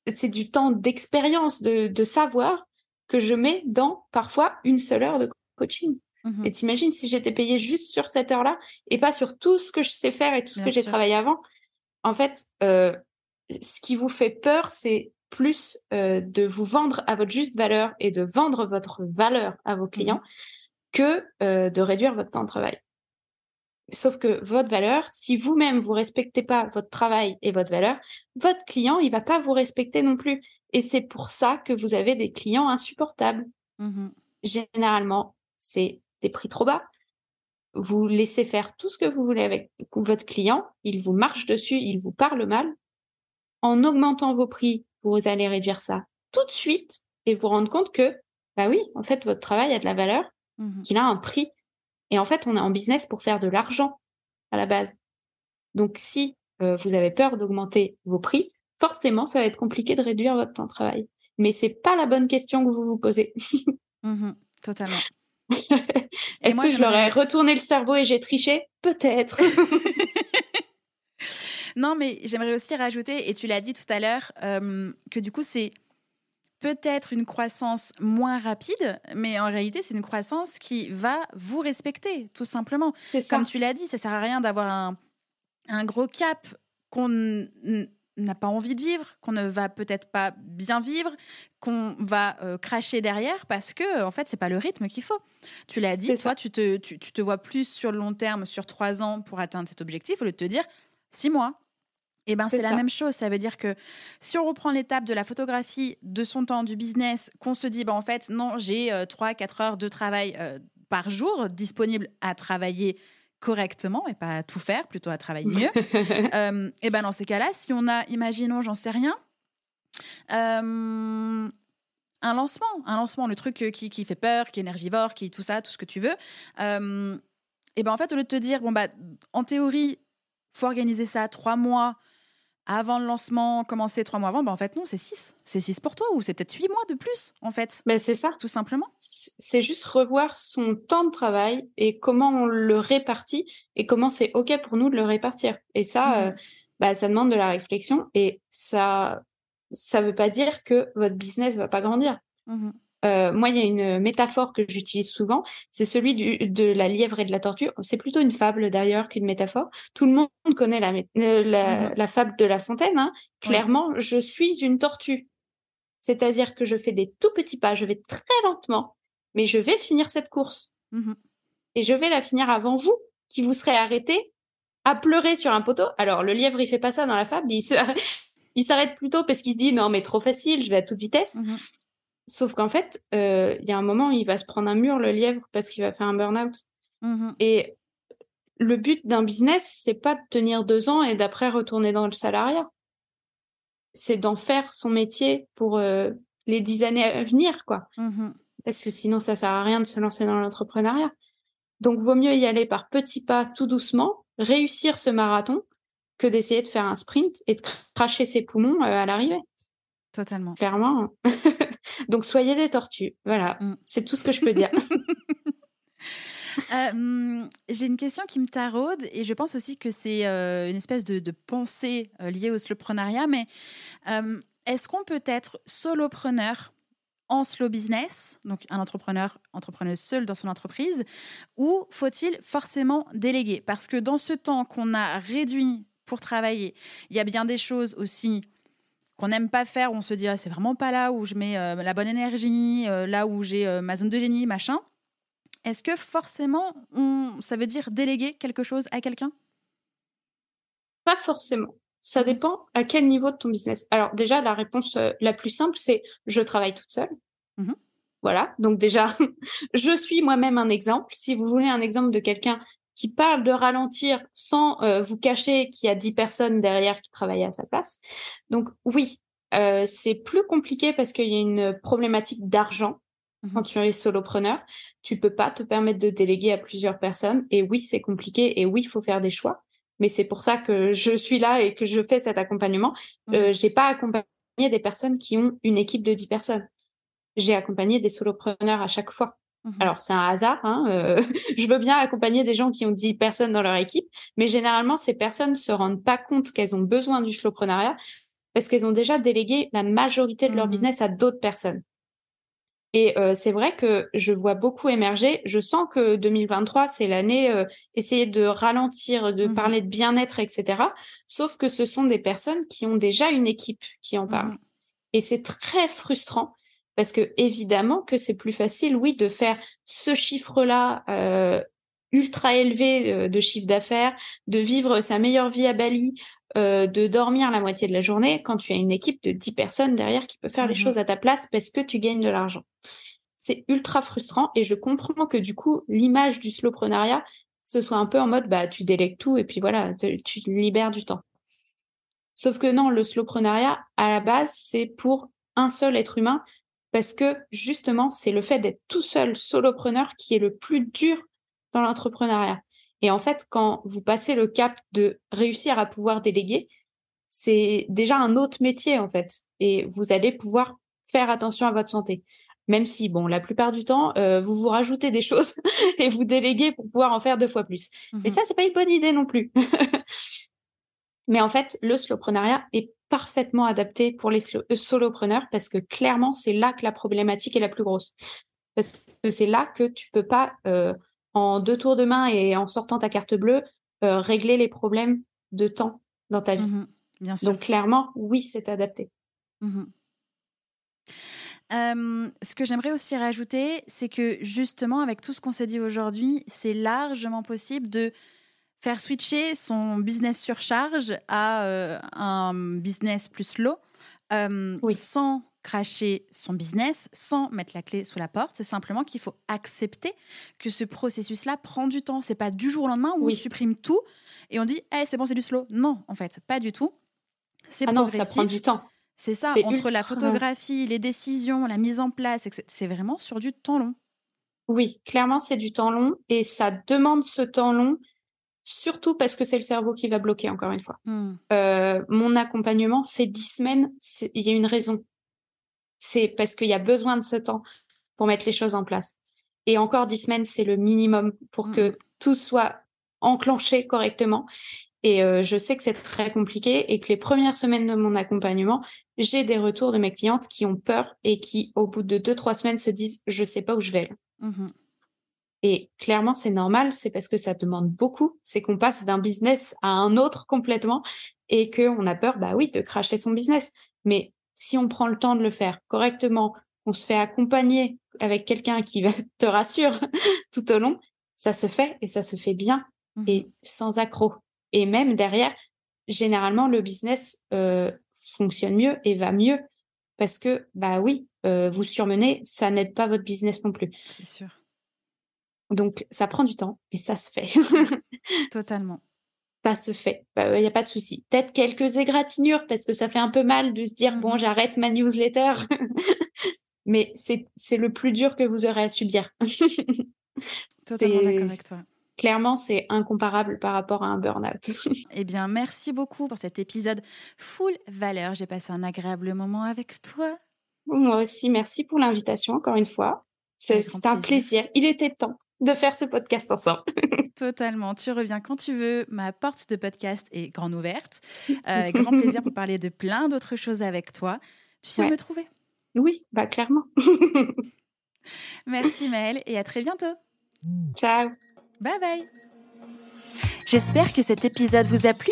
Speaker 2: c'est du temps d'expérience, de, savoir que je mets dans parfois une seule heure de coaching. Mmh et t'imagines si j'étais payée juste sur cette heure-là et pas sur tout ce que je sais faire et tout ce que j'ai travaillé avant. En fait, euh, ce qui vous fait peur, c'est plus euh, de vous vendre à votre juste valeur et de vendre votre valeur à vos mmh clients que euh, de réduire votre temps de travail. Sauf que votre valeur, si vous-même vous respectez pas votre travail et votre valeur, votre client, il va pas vous respecter non plus. Et c'est pour ça que vous avez des clients insupportables. Mmh Généralement, c'est des prix trop bas. Vous laissez faire tout ce que vous voulez avec votre client, il vous marche dessus, il vous parle mal. En augmentant vos prix, vous allez réduire ça tout de suite et vous rendre compte que, bah oui, en fait, votre travail a de la valeur, mmh qu'il a un prix et en fait, on est en business pour faire de l'argent à la base. Donc, si euh, vous avez peur d'augmenter vos prix, forcément, ça va être compliqué de réduire votre temps de travail. Mais c'est pas la bonne question que vous vous posez.
Speaker 1: Mmh totalement.
Speaker 2: Est-ce que je leur ai retourné le cerveau et j'ai triché? Peut-être.
Speaker 1: non, mais j'aimerais aussi rajouter, et tu l'as dit tout à l'heure, euh, que du coup, c'est peut-être une croissance moins rapide, mais en réalité, c'est une croissance qui va vous respecter, tout simplement. Comme tu l'as dit, ça sert à rien d'avoir un, gros cap qu'on n'a pas envie de vivre, qu'on ne va peut-être pas bien vivre, qu'on va euh, cracher derrière parce que en fait c'est pas le rythme qu'il faut. Tu l'as dit, toi tu te, tu, tu, te vois plus sur le long terme, sur trois ans pour atteindre cet objectif, au lieu de te dire six mois, eh ben, c'est la même chose. Ça veut dire que si on reprend l'étape de la photographie, de son temps, du business, qu'on se dit, bah, en fait, non, j'ai 3-4 euh, heures de travail euh, par jour disponible à travailler correctement et pas à tout faire, plutôt à travailler mieux. euh, et ben dans ces cas-là, si on a, imaginons, j'en sais rien, euh, un lancement, un lancement, le truc qui, qui, fait peur, qui est énergivore, qui tout ça, tout ce que tu veux. et ben en fait, au lieu de te dire, bon bah, en théorie, faut organiser ça trois mois avant le lancement, commencer trois mois avant, ben en fait non, c'est six. C'est six pour toi ou c'est peut-être huit mois de plus en fait.
Speaker 2: Mais ben, c'est ça.
Speaker 1: Tout simplement.
Speaker 2: C'est juste revoir son temps de travail et comment on le répartit et comment c'est OK pour nous de le répartir. Et ça, mmh. euh, bah, ça demande de la réflexion et ça ça veut pas dire que votre business va pas grandir. Mmh euh, moi, il y a une métaphore que j'utilise souvent, c'est celui du, de la lièvre et de la tortue. C'est plutôt une fable d'ailleurs qu'une métaphore. Tout le monde connaît la, euh, la, mmh la fable de La Fontaine. Hein. Clairement, je suis une tortue. C'est-à-dire que je fais des tout petits pas, je vais très lentement, mais je vais finir cette course. Mmh et je vais la finir avant vous, qui vous serez arrêté à pleurer sur un poteau. Alors, le lièvre, il fait pas ça dans la fable, il s'arrête plutôt parce qu'il se dit non, mais trop facile, je vais à toute vitesse. Mmh Sauf qu'en fait, euh, il y a un moment où il va se prendre un mur, le lièvre, parce qu'il va faire un burn-out. Mmh et le but d'un business, c'est pas de tenir deux ans et d'après retourner dans le salariat. C'est d'en faire son métier pour euh, les dix années à venir, quoi. Mmh parce que sinon, ça sert à rien de se lancer dans l'entrepreneuriat. Donc, vaut mieux y aller par petits pas, tout doucement, réussir ce marathon, que d'essayer de faire un sprint et de cracher ses poumons euh, à l'arrivée.
Speaker 1: Totalement.
Speaker 2: Clairement. Donc soyez des tortues. Voilà, mm. c'est tout ce que je peux dire.
Speaker 1: Euh, j'ai une question qui me taraude et je pense aussi que c'est euh, une espèce de, pensée euh, liée au slowpreneuriat. Mais est-ce qu'on peut être solopreneur en slow business, donc un entrepreneur, entrepreneuse seul dans son entreprise, ou faut-il forcément déléguer? Parce que dans ce temps qu'on a réduit pour travailler, il y a bien des choses aussi qu'on n'aime pas faire, où on se dit ah, c'est vraiment pas là où je mets euh, la bonne énergie, euh, là où j'ai euh, ma zone de génie, machin. Est-ce que forcément, on, ça veut dire déléguer quelque chose à quelqu'un?
Speaker 2: Pas forcément. Ça dépend à quel niveau de ton business. Alors déjà, la réponse la plus simple, c'est je travaille toute seule. Mmh voilà, donc déjà, je suis moi-même un exemple. Si vous voulez un exemple de quelqu'un qui parle de ralentir sans euh, vous cacher qu'il y a 10 personnes derrière qui travaillent à sa place. Donc oui, euh, c'est plus compliqué parce qu'il y a une problématique d'argent. Mmh quand tu es solopreneur, tu peux pas te permettre de déléguer à plusieurs personnes. Et oui, c'est compliqué. Et oui, il faut faire des choix. Mais c'est pour ça que je suis là et que je fais cet accompagnement. Mmh euh, j'ai pas accompagné des personnes qui ont une équipe de 10 personnes. J'ai accompagné des solopreneurs à chaque fois. Mmh Alors, c'est un hasard. Hein, euh, je veux bien accompagner des gens qui ont 10 personnes dans leur équipe, mais généralement, ces personnes se rendent pas compte qu'elles ont besoin du slowpreneuriat parce qu'elles ont déjà délégué la majorité de leur mmh business à d'autres personnes. Et euh, c'est vrai que je vois beaucoup émerger. Je sens que 2023, c'est l'année euh, essayer de ralentir, de mmh parler de bien-être, etc. Sauf que ce sont des personnes qui ont déjà une équipe qui en parle. Et c'est très frustrant parce que évidemment que c'est plus facile, oui, de faire ce chiffre-là euh, ultra élevé euh, de chiffre d'affaires, de vivre sa meilleure vie à Bali, euh, de dormir la moitié de la journée quand tu as une équipe de 10 personnes derrière qui peut faire les mmh choses à ta place parce que tu gagnes de l'argent. C'est ultra frustrant et je comprends que du coup, l'image du slowprenariat, ce soit un peu en mode, bah, tu délègues tout et puis voilà, tu, tu libères du temps. Sauf que non, le slowprenariat, à la base, c'est pour un seul être humain parce que justement, c'est le fait d'être tout seul solopreneur qui est le plus dur dans l'entrepreneuriat. Et en fait, quand vous passez le cap de réussir à pouvoir déléguer, c'est déjà un autre métier en fait. Et vous allez pouvoir faire attention à votre santé. Même si, bon, la plupart du temps, euh, vous vous rajoutez des choses et vous déléguez pour pouvoir en faire deux fois plus. Mais mmh ça, c'est pas une bonne idée non plus. Mais en fait, le slowpreneuriat est parfaitement adapté pour les euh, solopreneurs parce que clairement, c'est là que la problématique est la plus grosse. Parce que c'est là que tu peux pas, euh, en deux tours de main et en sortant ta carte bleue, euh, régler les problèmes de temps dans ta vie. Mmh bien sûr. Donc clairement, oui, c'est adapté.
Speaker 1: Mmh ce que j'aimerais aussi rajouter, c'est que justement, avec tout ce qu'on s'est dit aujourd'hui, c'est largement possible de faire switcher son business surcharge à euh, un business plus slow euh, sans cracher son business, sans mettre la clé sous la porte. C'est simplement qu'il faut accepter que ce processus-là prend du temps. C'est pas du jour au lendemain où on supprime tout et on dit hey, c'est bon, c'est du slow. Non, en fait, pas du tout.
Speaker 2: C'est ah non, ça prend du temps.
Speaker 1: C'est ça, entre la photographie, les décisions, la mise en place, c'est vraiment sur du temps long.
Speaker 2: Oui, clairement, c'est du temps long et ça demande ce temps long surtout parce que c'est le cerveau qui va bloquer, encore une fois. Hmm. Euh, mon accompagnement fait dix semaines, il y a une raison. C'est parce qu'il y a besoin de ce temps pour mettre les choses en place. Et encore dix semaines, c'est le minimum pour hmm. que tout soit enclenché correctement. Et euh, je sais que c'est très compliqué et que les premières semaines de mon accompagnement, j'ai des retours de mes clientes qui ont peur et qui, au bout de deux, trois semaines, se disent, je sais pas où je vais. Et clairement, c'est normal, c'est parce que ça demande beaucoup. C'est qu'on passe d'un business à un autre complètement et qu'on a peur, bah oui, de cracher son business. Mais si on prend le temps de le faire correctement, on se fait accompagner avec quelqu'un qui va te rassurer tout au long, ça se fait et ça se fait bien mmh et sans accroc. Et même derrière, généralement, le business euh, fonctionne mieux et va mieux parce que, bah oui, euh, vous surmenez, ça n'aide pas votre business non plus.
Speaker 1: C'est sûr.
Speaker 2: Donc, ça prend du temps, mais ça se fait.
Speaker 1: Totalement.
Speaker 2: Ça se fait. Il bah, n'y a pas de souci. Peut-être quelques égratignures parce que ça fait un peu mal de se dire, bon, mmh j'arrête ma newsletter. mais c'est le plus dur que vous aurez à subir.
Speaker 1: Totalement d'accord avec toi.
Speaker 2: Clairement, c'est incomparable par rapport à un burn-out.
Speaker 1: eh bien, merci beaucoup pour cet épisode full valeur. J'ai passé un agréable moment avec toi.
Speaker 2: Moi aussi, merci pour l'invitation, encore une fois. C'est un plaisir. Il était temps de faire ce podcast ensemble.
Speaker 1: Totalement. Tu reviens quand tu veux. Ma porte de podcast est grande ouverte. Euh, grand plaisir pour parler de plein d'autres choses avec toi. Tu viens me trouver
Speaker 2: Oui, bah clairement.
Speaker 1: Merci Maëlle et à très bientôt.
Speaker 2: Ciao.
Speaker 1: Bye bye. J'espère que cet épisode vous a plu.